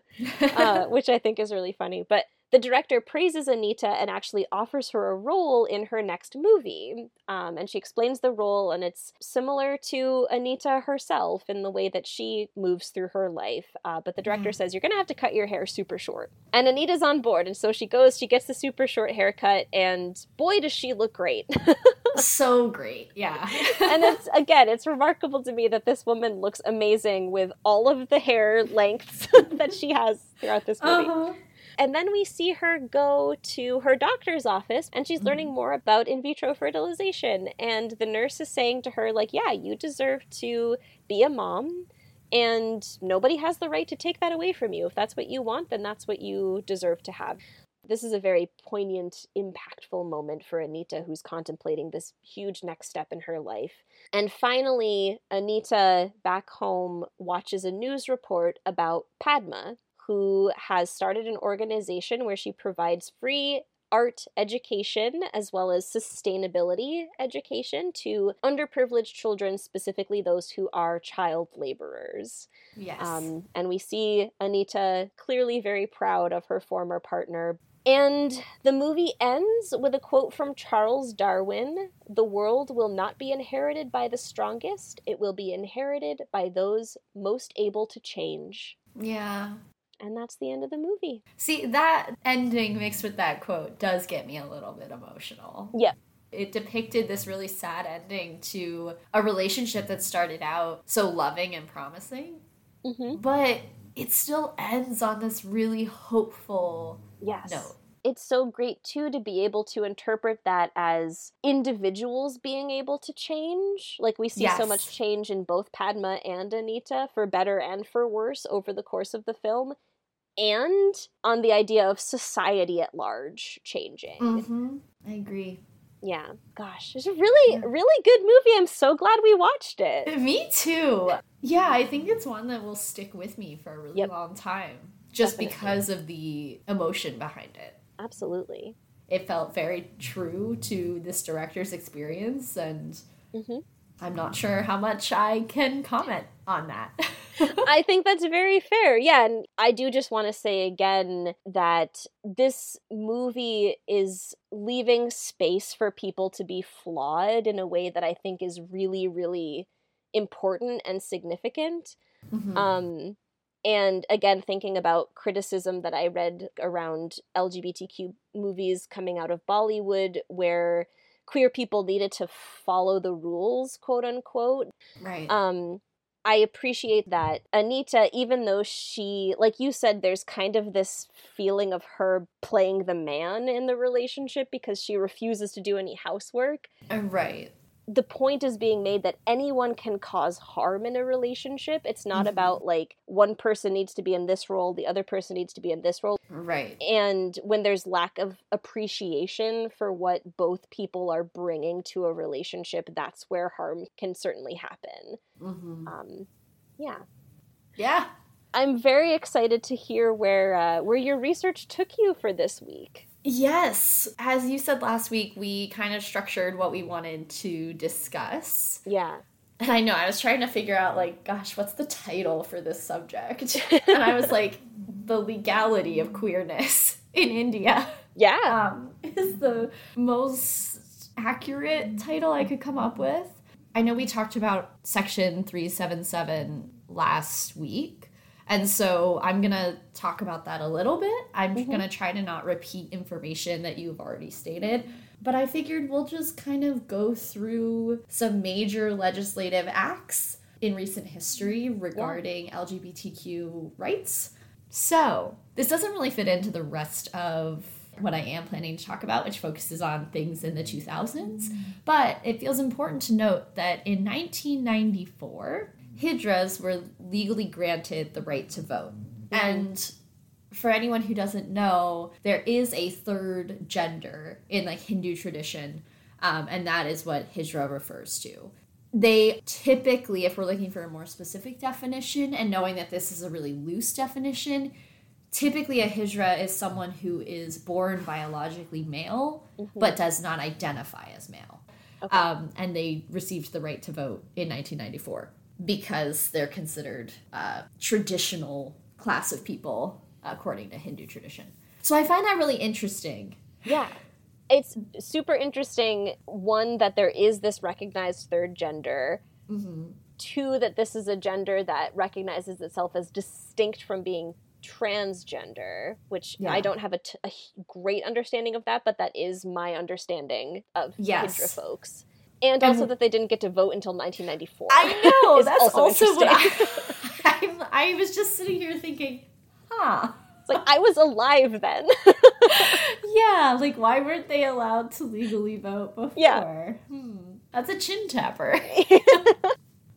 *laughs* uh, which I think is really funny. But the director praises Anita and actually offers her a role in her next movie. Um, and she explains the role, and it's similar to Anita herself in the way that she moves through her life. Uh, but the director mm. says, You're going to have to cut your hair super short. And Anita's on board. And so she goes, she gets the super short haircut, and boy, does she look great. *laughs* so great, yeah. and it's, again, it's remarkable to me that this woman looks amazing with all of the hair lengths *laughs* that she has throughout this movie. Uh-huh. And then we see her go to her doctor's office and she's mm-hmm. learning more about in vitro fertilization. And the nurse is saying to her, like, yeah, you deserve to be a mom and nobody has the right to take that away from you. If that's what you want, then that's what you deserve to have. This is a very poignant, impactful moment for Anita, who's contemplating this huge next step in her life. And finally, Anita back home watches a news report about Padma, who has started an organization where she provides free art education as well as sustainability education to underprivileged children, specifically those who are child laborers. Yes. Um, and we see Anita clearly very proud of her former partner. And the movie ends with a quote from Charles Darwin The world will not be inherited by the strongest, it will be inherited by those most able to change. Yeah and that's the end of the movie. See, that ending mixed with that quote does get me a little bit emotional. Yeah. It depicted this really sad ending to a relationship that started out so loving and promising. Mm-hmm. But it still ends on this really hopeful yes. note it's so great too to be able to interpret that as individuals being able to change. Like we see yes. so much change in both Padma and Anita for better and for worse over the course of the film and on the idea of society at large changing. Mm-hmm. I agree. Yeah, gosh, it's a really, yeah. really good movie. I'm so glad we watched it. *laughs* Me too. Yeah, I think it's one that will stick with me for a really yep. long time just Definitely. because of the emotion behind it. Absolutely. It felt very true to this director's experience, and mm-hmm. I'm not sure how much I can comment on that. *laughs* I think that's very fair. Yeah, and I do just want to say again that this movie is leaving space for people to be flawed in a way that I think is really, really important and significant. Mm-hmm. Um, and again, thinking about criticism that I read around LGBTQ movies coming out of Bollywood, where queer people needed to follow the rules, quote unquote. Right. Um, I appreciate that Anita, even though she, like you said, there's kind of this feeling of her playing the man in the relationship because she refuses to do any housework. Uh, right. The point is being made that anyone can cause harm in a relationship. It's not Mhm. about like one person needs to be in this role, the other person needs to be in this role. Right. And when there's lack of appreciation for what both people are bringing to a relationship, that's where harm can certainly happen. hmm Um, yeah. Yeah. I'm very excited to hear where uh, where your research took you for this week. Yes. As you said last week, we kind of structured what we wanted to discuss. Yeah. And I know I was trying to figure out, like, gosh, what's the title for this subject? *laughs* and I was like, the legality of queerness *laughs* in India Yeah. um, is the most accurate title I could come up with. I know we talked about Section 377 last week. And so I'm going to talk about that a little bit. I'm Mhm. going to try to not repeat information that you've already stated. But I figured we'll just kind of go through some major legislative acts in recent history regarding LGBTQ rights. So, this doesn't really fit into the rest of what I am planning to talk about, which focuses on things in the 2000s. But it feels important to note that in 1994, Hijras were legally granted the right to vote. And for anyone who doesn't know, there is a third gender in like Hindu tradition, um, and that is what Hijra refers to. They typically, if we're looking for a more specific definition, and knowing that this is a really loose definition, typically a Hijra is someone who is born biologically male but does not identify as male. Okay. Um, and they received the right to vote in 1994 because they're considered a traditional class of people according to Hindu tradition. So I find that really interesting. Yeah. It's super interesting, one, that there is this recognized third gender. Mm-hmm. Two, that this is a gender that recognizes itself as distinct from being transgender, which Yeah. I don't have a, t- a great understanding of that, but that is my understanding of Yes. Hijra folks. And And- also that they didn't get to vote until 1994. I know *laughs* that's also, what. I, *laughs* I'm, I was just sitting here thinking, huh? It's like I was alive then. *laughs* Yeah, like why weren't they allowed to legally vote before? Yeah. Hmm, that's a chin tapper.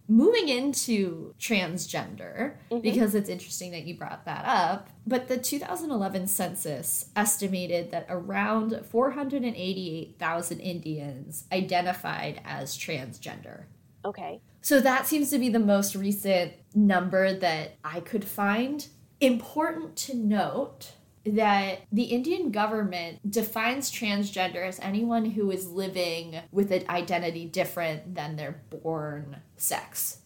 Moving into transgender, Mhm. because it's interesting that you brought that up, but the 2011 census estimated that around 488,000 Indians identified as transgender. okay. So that seems to be the most recent number that I could find. Important to note that the Indian government defines transgender as anyone who is living with an identity different than their born sex.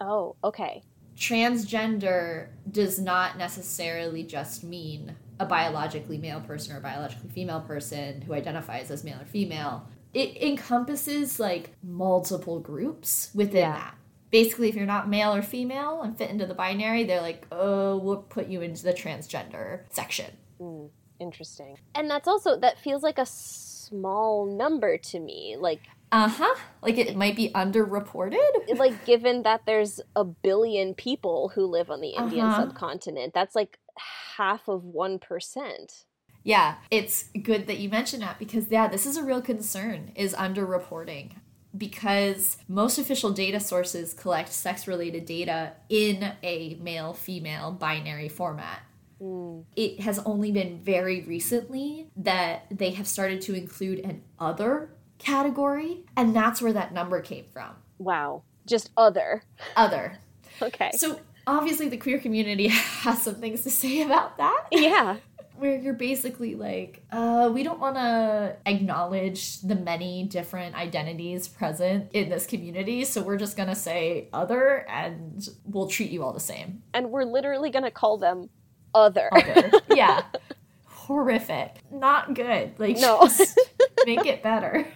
Oh, okay. Transgender does not necessarily just mean a biologically male person or a biologically female person who identifies as male or female. It encompasses like multiple groups within Yeah. that. Basically, if you're not male or female and fit into the binary, they're like, oh, we'll put you into the transgender section. Hmm, interesting. And that's also that feels like a small number to me. Like Uh huh. Like it might be underreported. like given that there's a billion people who live on the Indian Uh-huh. subcontinent, that's like half of 1%. Yeah, it's good that you mentioned that because yeah, this is a real concern is underreporting because most official data sources collect sex-related data in a male-female binary format. Mm, It has only been very recently that they have started to include an other category, and that's where that number came from. wow. Just other. Other. Okay. So obviously the queer community *laughs* has some things to say about that. yeah. Where you're basically like, uh, we don't want to acknowledge the many different identities present in this community, so we're just gonna say other, and we'll treat you all the same. And we're literally going to call them other. Other, *laughs* yeah, horrific, not good. Like, No. just *laughs* make it better.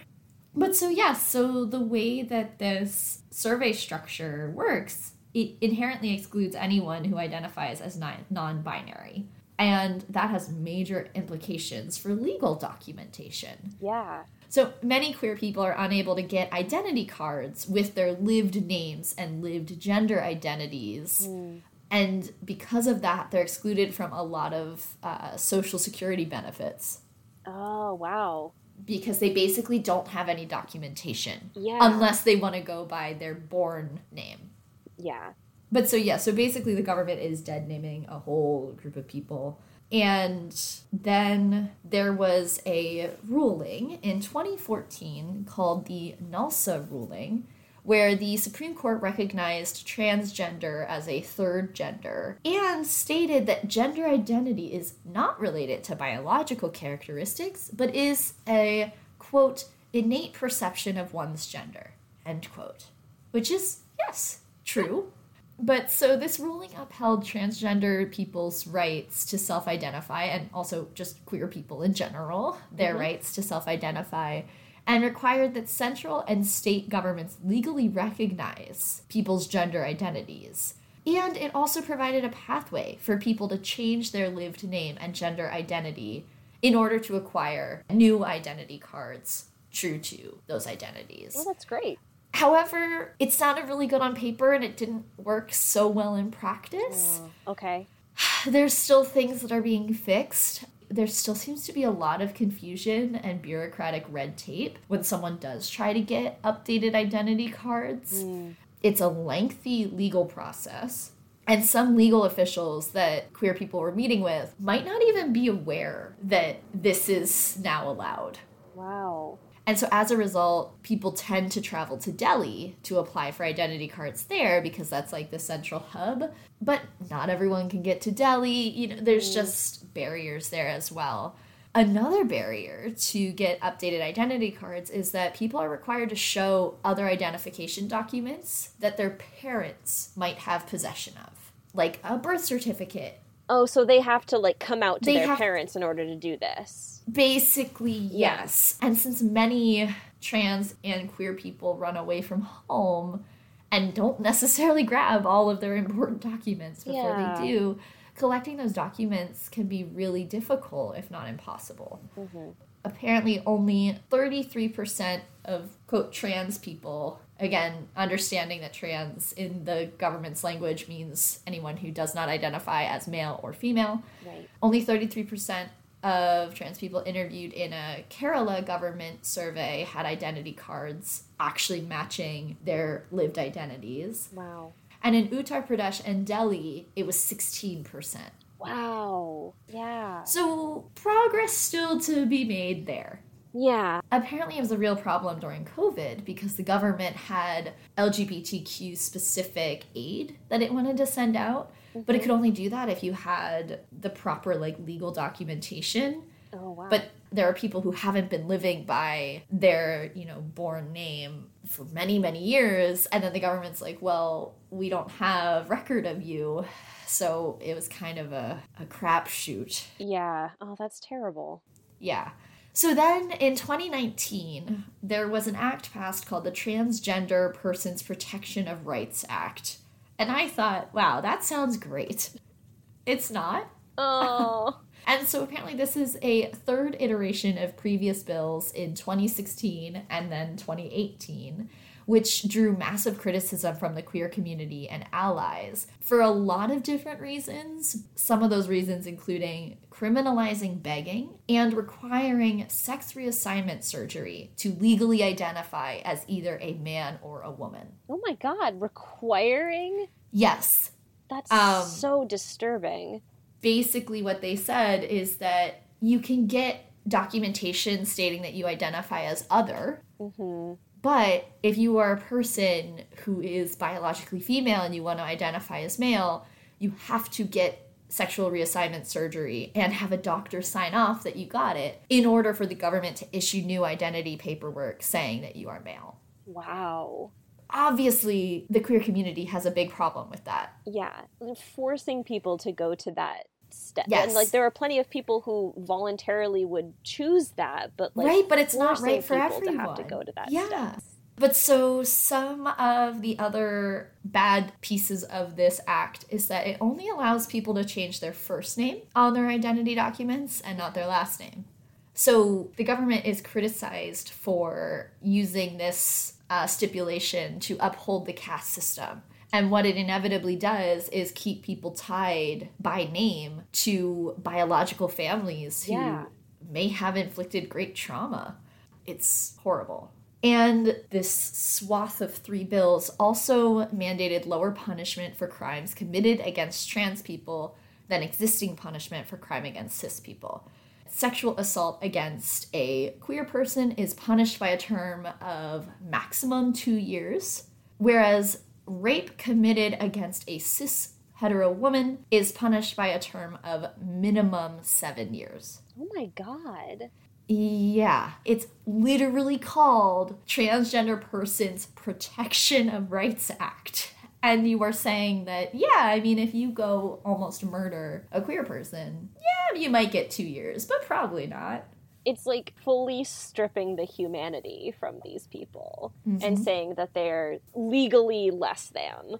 But so yeah, so the way that this survey structure works, it inherently excludes anyone who identifies as non-binary. And that has major implications for legal documentation. yeah. So many queer people are unable to get identity cards with their lived names and lived gender identities. Mm, And because of that, they're excluded from a lot of uh, social security benefits. Oh, wow. because they basically don't have any documentation Yeah. unless they want to go by their born name. Yeah. But so yeah, so basically the government is dead naming a whole group of people. And then there was a ruling in 2014 called the NALSA ruling, where the Supreme Court recognized transgender as a third gender and stated that gender identity is not related to biological characteristics, but is a quote, innate perception of one's gender, end quote. Which is, yes, true. But so this ruling upheld transgender people's rights to self identify and also just queer people in general, their mm-hmm. rights to self identify, and required that central and state governments legally recognize people's gender identities. And it also provided a pathway for people to change their lived name and gender identity in order to acquire new identity cards true to those identities. Well, that's great. However, it sounded really good on paper and it didn't work so well in practice. Mm, okay. *sighs* There's still things that are being fixed. There still seems to be a lot of confusion and bureaucratic red tape when someone does try to get updated identity cards. Mm. It's a lengthy legal process. And some legal officials that queer people were meeting with might not even be aware that this is now allowed. Wow. And so as a result, people tend to travel to Delhi to apply for identity cards there because that's like the central hub. But not everyone can get to Delhi. You know, there's mm. just barriers there as well. Another barrier to get updated identity cards is that people are required to show other identification documents that their parents might have possession of, like a birth certificate. Oh, so they have to like come out to They their parents in order to do this. Basically, yes. And since many trans and queer people run away from home and don't necessarily grab all of their important documents before Yeah. they do, collecting those documents can be really difficult, if not impossible. Mm-hmm. Apparently, only 33% of quote trans people, again, understanding that trans in the government's language means anyone who does not identify as male or female, Right. only 33% of trans people interviewed in a Kerala government survey had identity cards actually matching their lived identities. Wow. And in Uttar Pradesh and Delhi, it was 16%. Wow. Yeah. So progress still to be made there. Yeah. Apparently, it was a real problem during COVID because the government had LGBTQ specific aid that it wanted to send out, but it mm-hmm. could only do that if you had the proper like legal documentation. Oh wow. But there are people who haven't been living by their, you know, born name for many, many years, and then the government's like, "Well, we don't have record of you." So it was kind of a, a crapshoot. yeah. Oh, that's terrible. Yeah. So then in 2019, there was an act passed called the Transgender Persons Protection of Rights Act. And I thought, wow, that sounds great. It's not. Oh. *laughs* And so apparently, this is a third iteration of previous bills in 2016 and then 2018, which drew massive criticism from the queer community and allies for a lot of different reasons. Some of those reasons including criminalizing begging and requiring sex reassignment surgery to legally identify as either a man or a woman. oh my god, requiring? Yes, That's Um, so disturbing. basically what they said is that you can get documentation stating that you identify as other Mhm. But if you are a person who is biologically female and you want to identify as male you have to get sexual reassignment surgery and have a doctor sign off that you got it in order for the government to issue new identity paperwork saying that you are male Wow. obviously the queer community has a big problem with that Yeah, forcing people to go to that step. Yes. And like there are plenty of people who voluntarily would choose that, but like right but it's not right for everyone to have to go to that yeah step. but so some of the other bad pieces of this act is that it only allows people to change their first name on their identity documents and not their last name so the government is criticized for using this uh, stipulation to uphold the caste system and what it inevitably does is keep people tied by name to biological families who Yeah. may have inflicted great trauma. it's horrible. And this swath of three bills also mandated lower punishment for crimes committed against trans people than existing punishment for crime against cis people. Sexual assault against a queer person is punished by a term of maximum two years, whereas rape committed against a cis hetero woman is punished by a term of minimum seven years. Oh my god. Yeah, it's literally called Transgender Persons Protection of Rights Act. And you are saying that, yeah, I mean, if you go almost murder a queer person, yeah, you might get two years, but probably not. It's like fully stripping the humanity from these people mm-hmm. and saying that they're legally less than.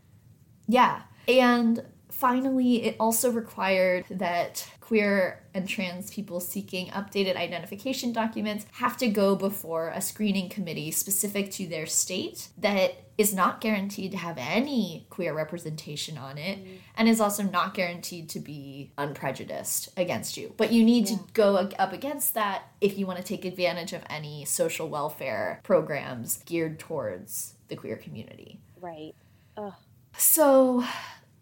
Yeah. And finally, it also required that queer and trans people seeking updated identification documents have to go before a screening committee specific to their state that is not guaranteed to have any queer representation on it mm. and is also not guaranteed to be unprejudiced against you. But you need yeah. to go up against that if you want to take advantage of any social welfare programs geared towards the queer community. Right. Ugh. So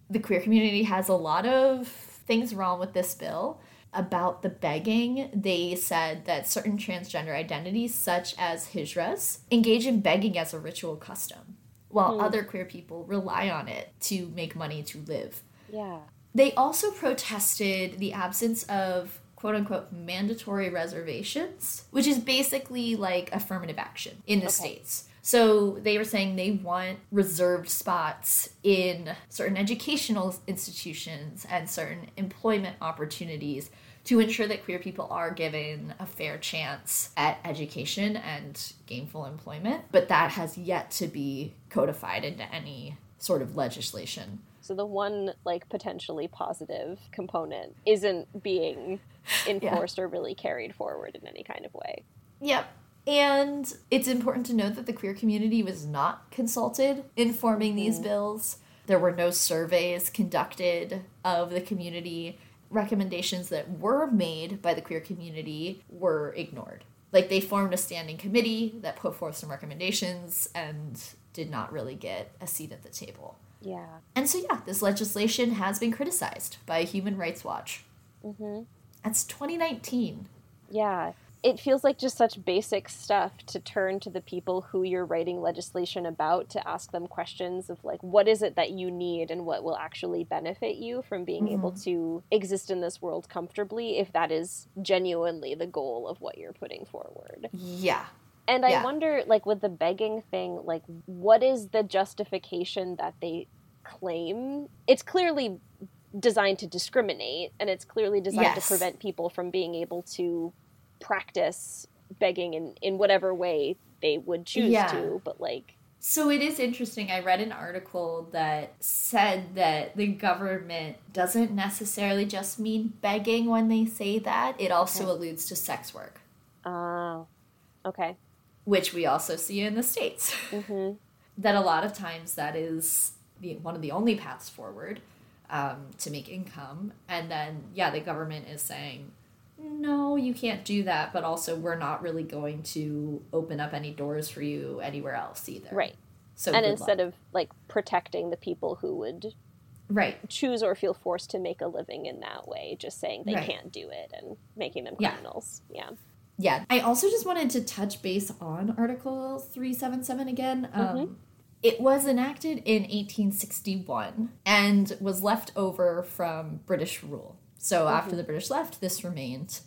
the queer community has a lot of things wrong with this bill. About the begging, they said that certain transgender identities, such as hijras, engage in begging as a ritual custom, while mm. other queer people rely on it to make money to live. Yeah. They also protested the absence of quote unquote mandatory reservations, which is basically like affirmative action in the okay. states. So they were saying they want reserved spots in certain educational institutions and certain employment opportunities to ensure that queer people are given a fair chance at education and gainful employment. But that has yet to be codified into any sort of legislation. So the one like potentially positive component isn't being *laughs* enforced yeah. or really carried forward in any kind of way. Yep. And it's important to note that the queer community was not consulted in forming these mm. bills. There were no surveys conducted of the community. Recommendations that were made by the queer community were ignored. Like they formed a standing committee that put forth some recommendations and did not really get a seat at the table. Yeah. And so, yeah, this legislation has been criticized by Human Rights Watch. Mm-hmm. That's 2019. Yeah it feels like just such basic stuff to turn to the people who you're writing legislation about to ask them questions of like what is it that you need and what will actually benefit you from being mm-hmm. able to exist in this world comfortably if that is genuinely the goal of what you're putting forward. Yeah. And yeah. I wonder like with the begging thing like what is the justification that they claim? It's clearly designed to discriminate and it's clearly designed yes. to prevent people from being able to practice begging in in whatever way they would choose yeah. to but like so it is interesting i read an article that said that the government doesn't necessarily just mean begging when they say that it also okay. alludes to sex work oh uh, okay which we also see in the states *laughs* mm-hmm. that a lot of times that is the, one of the only paths forward um, to make income and then yeah the government is saying no, you can't do that, but also we're not really going to open up any doors for you anywhere else either. Right. So and instead luck. of like protecting the people who would right choose or feel forced to make a living in that way, just saying they right. can't do it and making them criminals. Yeah. yeah. Yeah. I also just wanted to touch base on Article 377 again. Um, mm-hmm. It was enacted in 1861 and was left over from British rule. So mm-hmm. after the British left, this remained.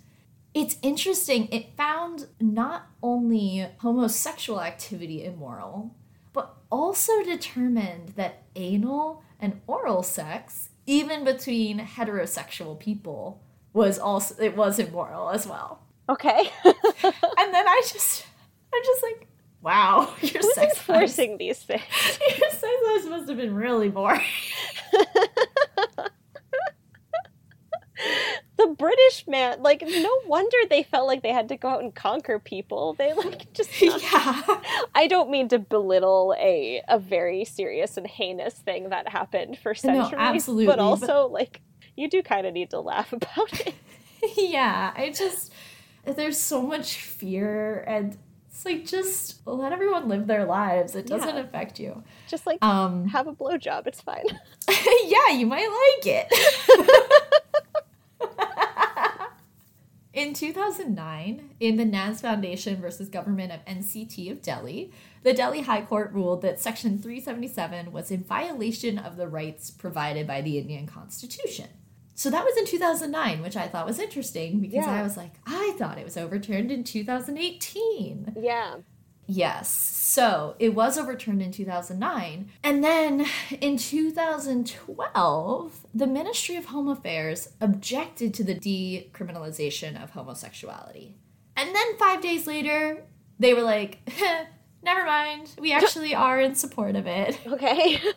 It's interesting, it found not only homosexual activity immoral, but also determined that anal and oral sex, even between heterosexual people, was also it was immoral as well. Okay. *laughs* and then I just I'm just like, wow, *laughs* your Who's sex forcing these things. *laughs* your sex lives must have been really boring. The British man, like, no wonder they felt like they had to go out and conquer people. They like *laughs* just *laughs* yeah. I don't mean to belittle a a very serious and heinous thing that happened for centuries, no, absolutely, but also but... like you do kind of need to laugh about it. *laughs* yeah, I just there's so much fear and It's like just let everyone live their lives. It doesn't Yeah. affect you. Just like Um have a blowjob, it's fine. yeah, you might like it. In 2009, in the Naz Foundation versus Government of NCT of Delhi, the Delhi High Court ruled that Section 377 was in violation of the rights provided by the Indian Constitution. So that was in 2009, which I thought was interesting because Yeah. I was like, I thought it was overturned in 2018. yeah. Yes. So it was overturned in 2009. And then in 2012, the Ministry of Home Affairs objected to the decriminalization of homosexuality. And then five days later, they were like, *laughs* never mind. We actually are in support of it. *laughs* Okay. *laughs*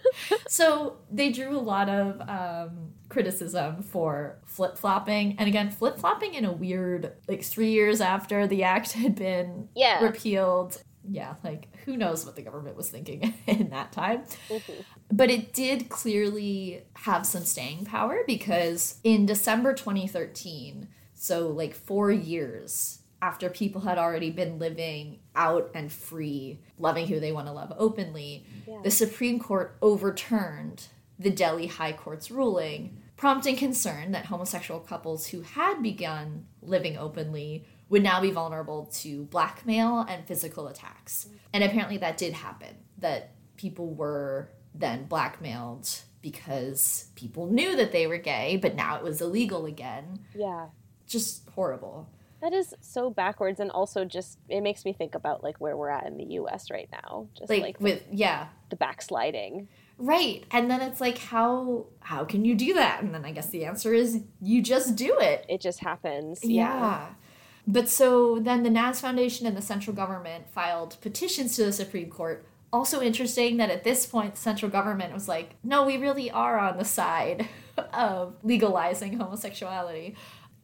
So they drew a lot of um, criticism for flip flopping. And again, flip flopping in a weird, like three years after the act had been Yeah. repealed. Yeah, like who knows what the government was thinking *laughs* in that time. Mhm. But it did clearly have some staying power because in December 2013, so like four years after people had already been living out and free, loving who they want to love openly, Yeah. the Supreme Court overturned the Delhi High Court's ruling, prompting concern that homosexual couples who had begun living openly would now be vulnerable to blackmail and physical attacks. And apparently that did happen, that people were then blackmailed because people knew that they were gay, but now it was illegal again. Yeah. Just horrible. That is so backwards and also just it makes me think about like where we're at in the US right now. Just Like, like, the- with yeah, the backsliding. right. And then it's like how how can you do that? And then I guess the answer is you just do it. It just happens. Yeah. But so then the Naz Foundation and the central government filed petitions to the Supreme Court. Also interesting that at this point, the central government was like, no, we really are on the side *laughs* of legalizing homosexuality.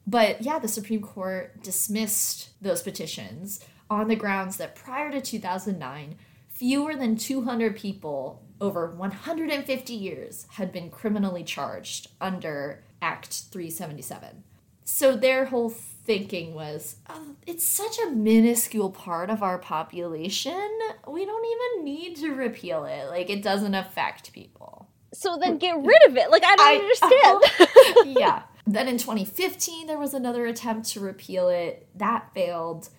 But yeah, the Supreme Court dismissed those petitions on the grounds that prior to 2009, fewer than 200 people over 150 years had been criminally charged under Act 377. So their whole thinking was oh, it's such a minuscule part of our population. We don't even need to repeal it. Like, it doesn't affect people. So then get rid of it. Like I don't understand. *laughs* *laughs* yeah. Then in 2015, there was another attempt to repeal it. That failed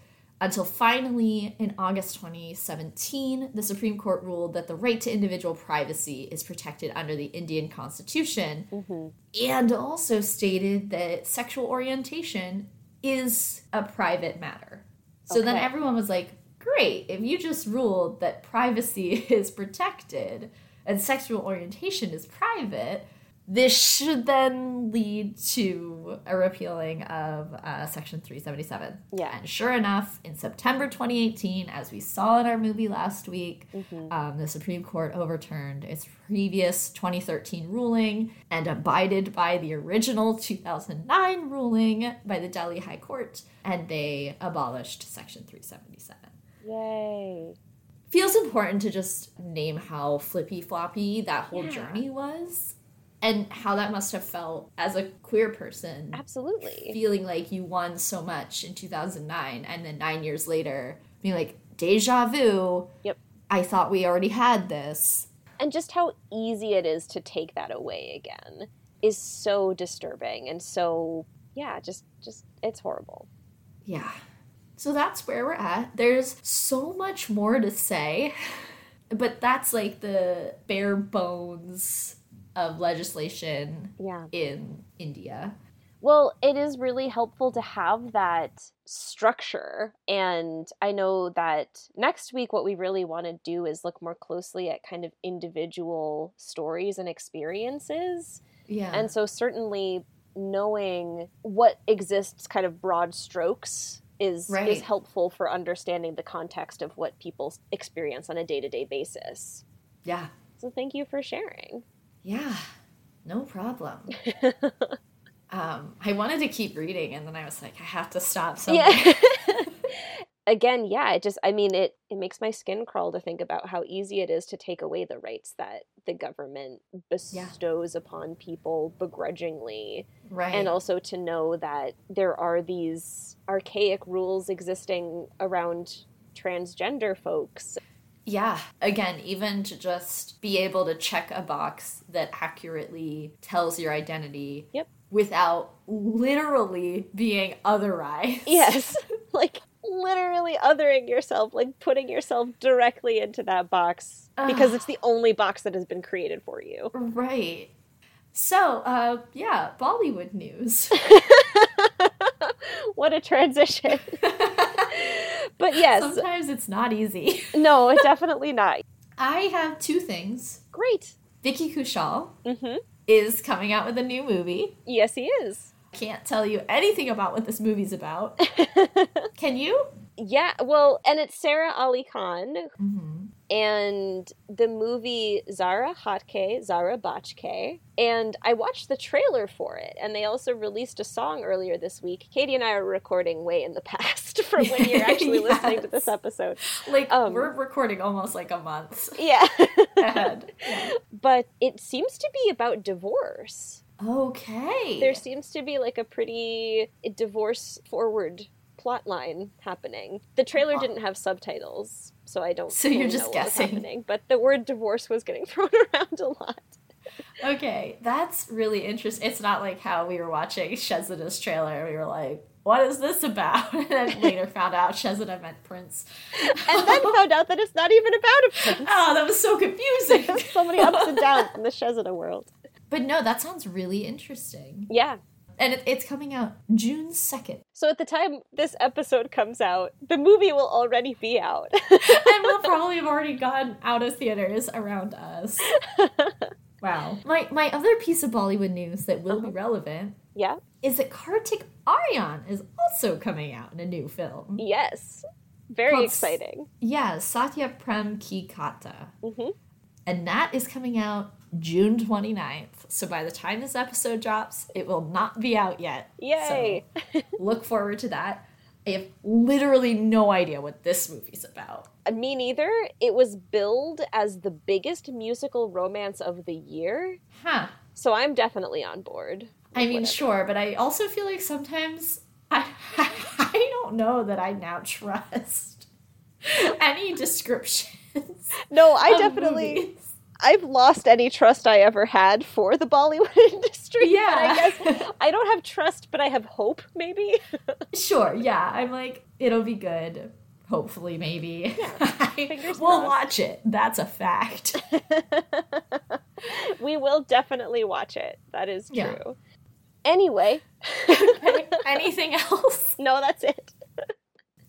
until finally, in August 2017, the Supreme Court ruled that the right to individual privacy is protected under the Indian Constitution Mhm. and also stated that sexual orientation is a private matter. So then everyone was like, great, if you just ruled that privacy *laughs* is protected and sexual orientation is private, this should then lead to a repealing of uh, Section 377. Yeah. And sure enough, in September 2018, as we saw in our movie last week, Mhm. um, the Supreme Court overturned its previous 2013 ruling and abided by the original 2009 ruling by the Delhi High Court, and they abolished Section 377. Yay. Feels important to just name how flippy floppy that whole Yeah. journey was. And how that must have felt as a queer person Absolutely. feeling like you won so much in 2009 and then nine years later being like deja vu Yep. i thought we already had this And just how easy it is to take that away again is so disturbing and so yeah, just just it's horrible. yeah so that's where we're at there's so much more to say *laughs* but that's like the bare bones of legislation Yeah. in india Well, it is really helpful to have that structure. And I know that next week, what we really want to do is look more closely at kind of individual stories and experiences. yeah And so, certainly, knowing what exists, kind of broad strokes, is, Right. is helpful for understanding the context of what people experience on a day to day basis. yeah So, thank you for sharing. Yeah no problem. *laughs* Um i wanted to keep reading and then i was like i have to stop *laughs* somewhere. Yeah *laughs* again yeah it just i mean it it makes my skin crawl to think about how easy it is to take away the rights that the government bestows upon people begrudgingly right. and also to know that there are these archaic rules existing around transgender folks. Yeah. Again, even to just be able to check a box that accurately tells your identity. Yep. Without literally being otherized. Yes. *laughs* like literally othering yourself, like putting yourself directly into that box because it's the only box that has been created for you. Right. So, uh, yeah, Bollywood news. *laughs* what a transition. *laughs* but yes. Sometimes it's not easy. *laughs* no, definitely not. I have two things. Great. Vicky Kaushal mm-hmm. is coming out with a new movie. Yes, he is. Can't tell you anything about what this movie's about. *laughs* Can you? Yeah, well, and it's Sara Ali Khan. Mm-hmm. And the movie Zara Hatke, Zara Bachke. And I watched the trailer for it. And they also released a song earlier this week. Katie and I are recording way in the *laughs* past from when you're actually *laughs* yes. listening to this episode. Like, um, we're recording almost like a month. Yeah. *laughs* ahead. Yeah. But it seems to be about divorce. Okay. There seems to be like a pretty divorce forward plot line happening. The trailer didn't have subtitles, so I don't. *laughs* So you're just guessing. but the word divorce was getting *laughs* thrown around a lot. Okay, that's really interesting. It's not like how we were watching Shehzada's trailer. We were like, "What is this about?" *laughs* And then later found out Shehzada meant Prince, and then found out that it's not even about a prince. Oh, that was so confusing. so many ups and downs in the Shehzada world. But no, that sounds really interesting. Yeah, and it, it's coming out June 2nd. So at the time this episode comes out, the movie will already be out. *laughs* and we'll probably have already gone out of theaters around us. *laughs* wow. My my other piece of Bollywood news that will uh-huh. be relevant yeah. is that Kartik Aaryan is also coming out in a new film. Yes. Very exciting. Yeah, Satya Prem Ki Katha. Mm-hmm. And that is coming out June 29th. So by the time this episode drops, it will not be out yet. Yay! So *laughs* look forward to that. I have literally no idea what this movie's about. Uh, me neither. It was billed as the biggest musical romance of the year. Huh. So I'm definitely on board. I mean, sure, but I also feel like sometimes *laughs* I, *laughs* I don't know that I now trust any descriptions. No, I definitely. Movies. I've lost any trust I ever had for the Bollywood *laughs* industry. Yeah. I guess *laughs* I don't have trust, but I have hope, maybe. *laughs* sure, yeah. I'm like, it'll be good. Hopefully, maybe. Yeah, we'll watch it. That's a fact. we will definitely watch it. That is true. Yeah. Anyway. okay. Anything else? No, that's it.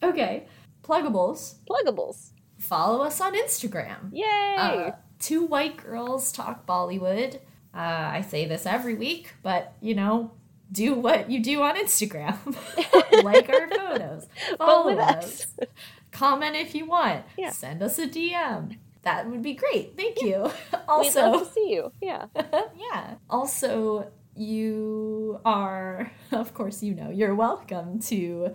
okay. Pluggables. Pluggables. Follow us on Instagram. Yay! Uh, two white girls talk Bollywood. Uh, I say this every week, but you know, do what you do on Instagram. *laughs* like our photos, *laughs* follow us, comment if you want, yeah. send us a DM. That would be great. Thank yeah. you. Also, We'd love *laughs* to see you. Yeah. yeah. Also, you are, of course, you know, you're welcome to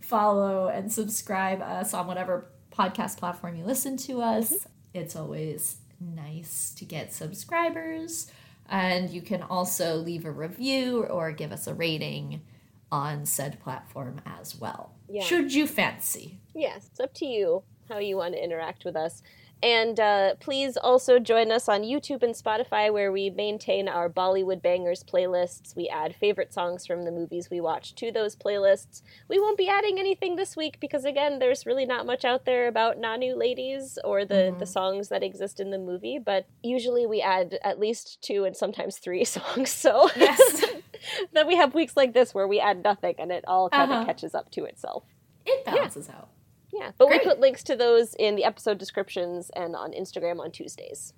follow and subscribe us on whatever podcast platform you listen to us. Mm-hmm. It's always nice to get subscribers. And you can also leave a review or give us a rating on said platform as well. Yeah. Should you fancy? Yes, it's up to you how you want to interact with us. And uh, please also join us on YouTube and Spotify, where we maintain our Bollywood Bangers playlists. We add favorite songs from the movies we watch to those playlists. We won't be adding anything this week because, again, there's really not much out there about Naanu Ladies or the, mm-hmm. the songs that exist in the movie. But usually we add at least two and sometimes three *laughs* songs. So yes. *laughs* then we have weeks like this where we add nothing and it all kind uh-huh. of catches up to itself. It balances yeah. out. Yeah, but Great. we put links to those in the episode descriptions and on Instagram on Tuesdays.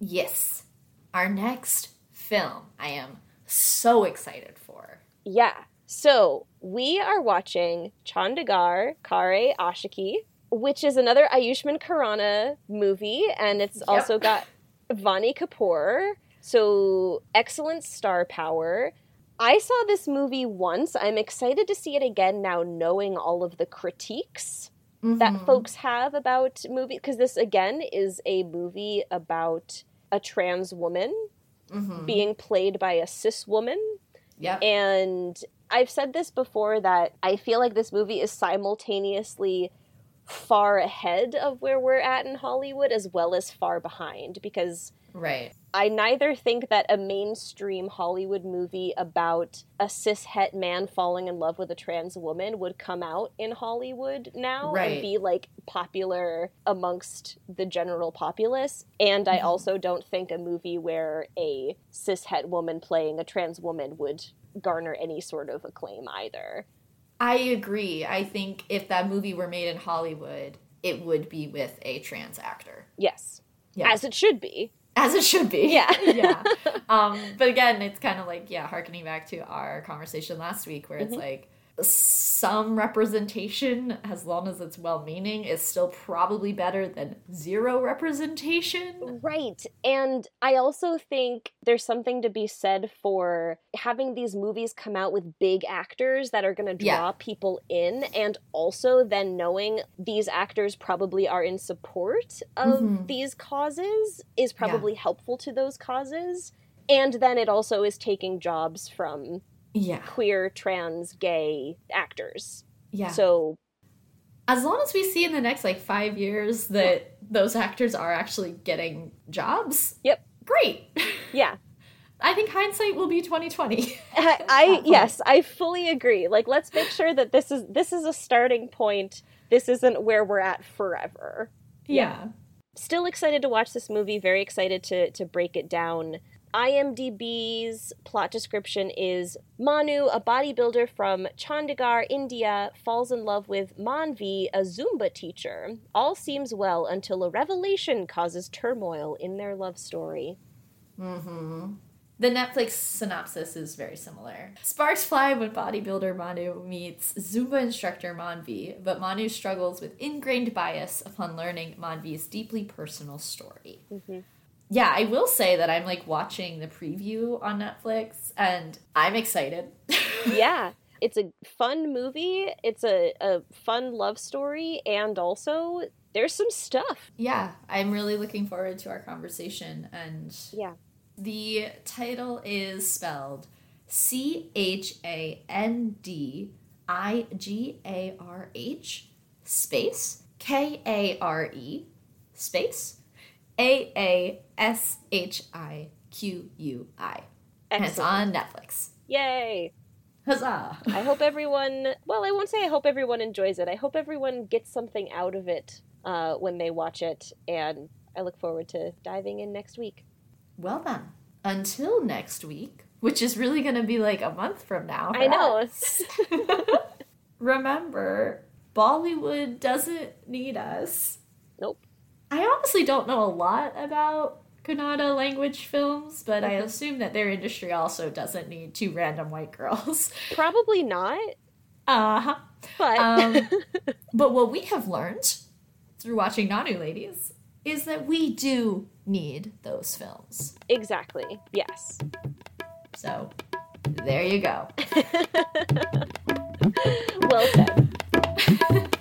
Yes. Our next film, I am so excited for. Yeah. So we are watching Chandigarh Kare Aashiqui, which is another Ayushmann Khurrana movie, and it's yep. also got Vaani Kapoor. So excellent star power. I saw this movie once. I'm excited to see it again now, knowing all of the critiques mm-hmm. that folks have about movies because this again is a movie about a trans woman mm-hmm. being played by a cis woman. Yeah. And I've said this before that I feel like this movie is simultaneously far ahead of where we're at in Hollywood as well as far behind because Right. I neither think that a mainstream Hollywood movie about a cis het man falling in love with a trans woman would come out in Hollywood now Right. and be like popular amongst the general populace. And I Mhm. also don't think a movie where a cis het woman playing a trans woman would garner any sort of acclaim either. I agree. I think if that movie were made in Hollywood, it would be with a trans actor. Yes. Yeah. As it should be. As it should be. Yeah. *laughs* yeah. *laughs* Um, but again, it's kind of like, yeah, harkening back to our conversation last week where it's Mhm. like some representation, as long as it's well meaning, is still probably better than zero representation. Right. And I also think there's something to be said for having these movies come out with big actors that are going to draw Yeah. people in, and also then knowing these actors probably are in support of Mhm. these causes is probably helpful to those causes. And then it also is taking jobs from Yeah. queer, trans, gay actors. Yeah. So, as long as we see in the next like five years that those actors are actually getting jobs, Yep. great. *laughs* yeah. I think hindsight will be twenty twenty. *laughs* I, *laughs* I yes, I fully agree. Like let's make sure that this is this is a starting point. This isn't where we're at forever. Yeah. Still excited to watch this movie, very excited to to break it down. IMDb's plot description is Manu, a bodybuilder from Chandigarh, India, falls in love with Manvi, a Zumba teacher. All seems well until a revelation causes turmoil in their love story. Mm-hmm. The Netflix synopsis is very similar. Sparks fly when bodybuilder Manu meets Zumba instructor Manvi, but Manu struggles with ingrained bias upon learning Manvi's deeply personal story. Mhm. Yeah, I will say that I'm like watching the preview on Netflix and I'm excited. *laughs* yeah it's a fun movie it's a, a fun love story and also there's some stuff yeah, I'm really looking forward to our conversation and yeah The title is spelled C H A N D I G A R H space K A R E space A A S H I Q U I. And it's on Netflix. yay Huzzah! i hope everyone well i won't say i hope everyone enjoys it i hope everyone gets something out of it uh, when they watch it and i look forward to diving in next week Well then, until next week, which is really going to be like a month from now. i know. *laughs* Remember, Bollywood doesn't need us. I honestly don't know a lot about Kannada language films, but I Mhm. assume that their industry also doesn't need two random white girls. *laughs* probably not Uh huh. but Um, *laughs* but what we have learned through watching Naanu Ladies is that we do need those films. exactly yes So there you go. *laughs* well said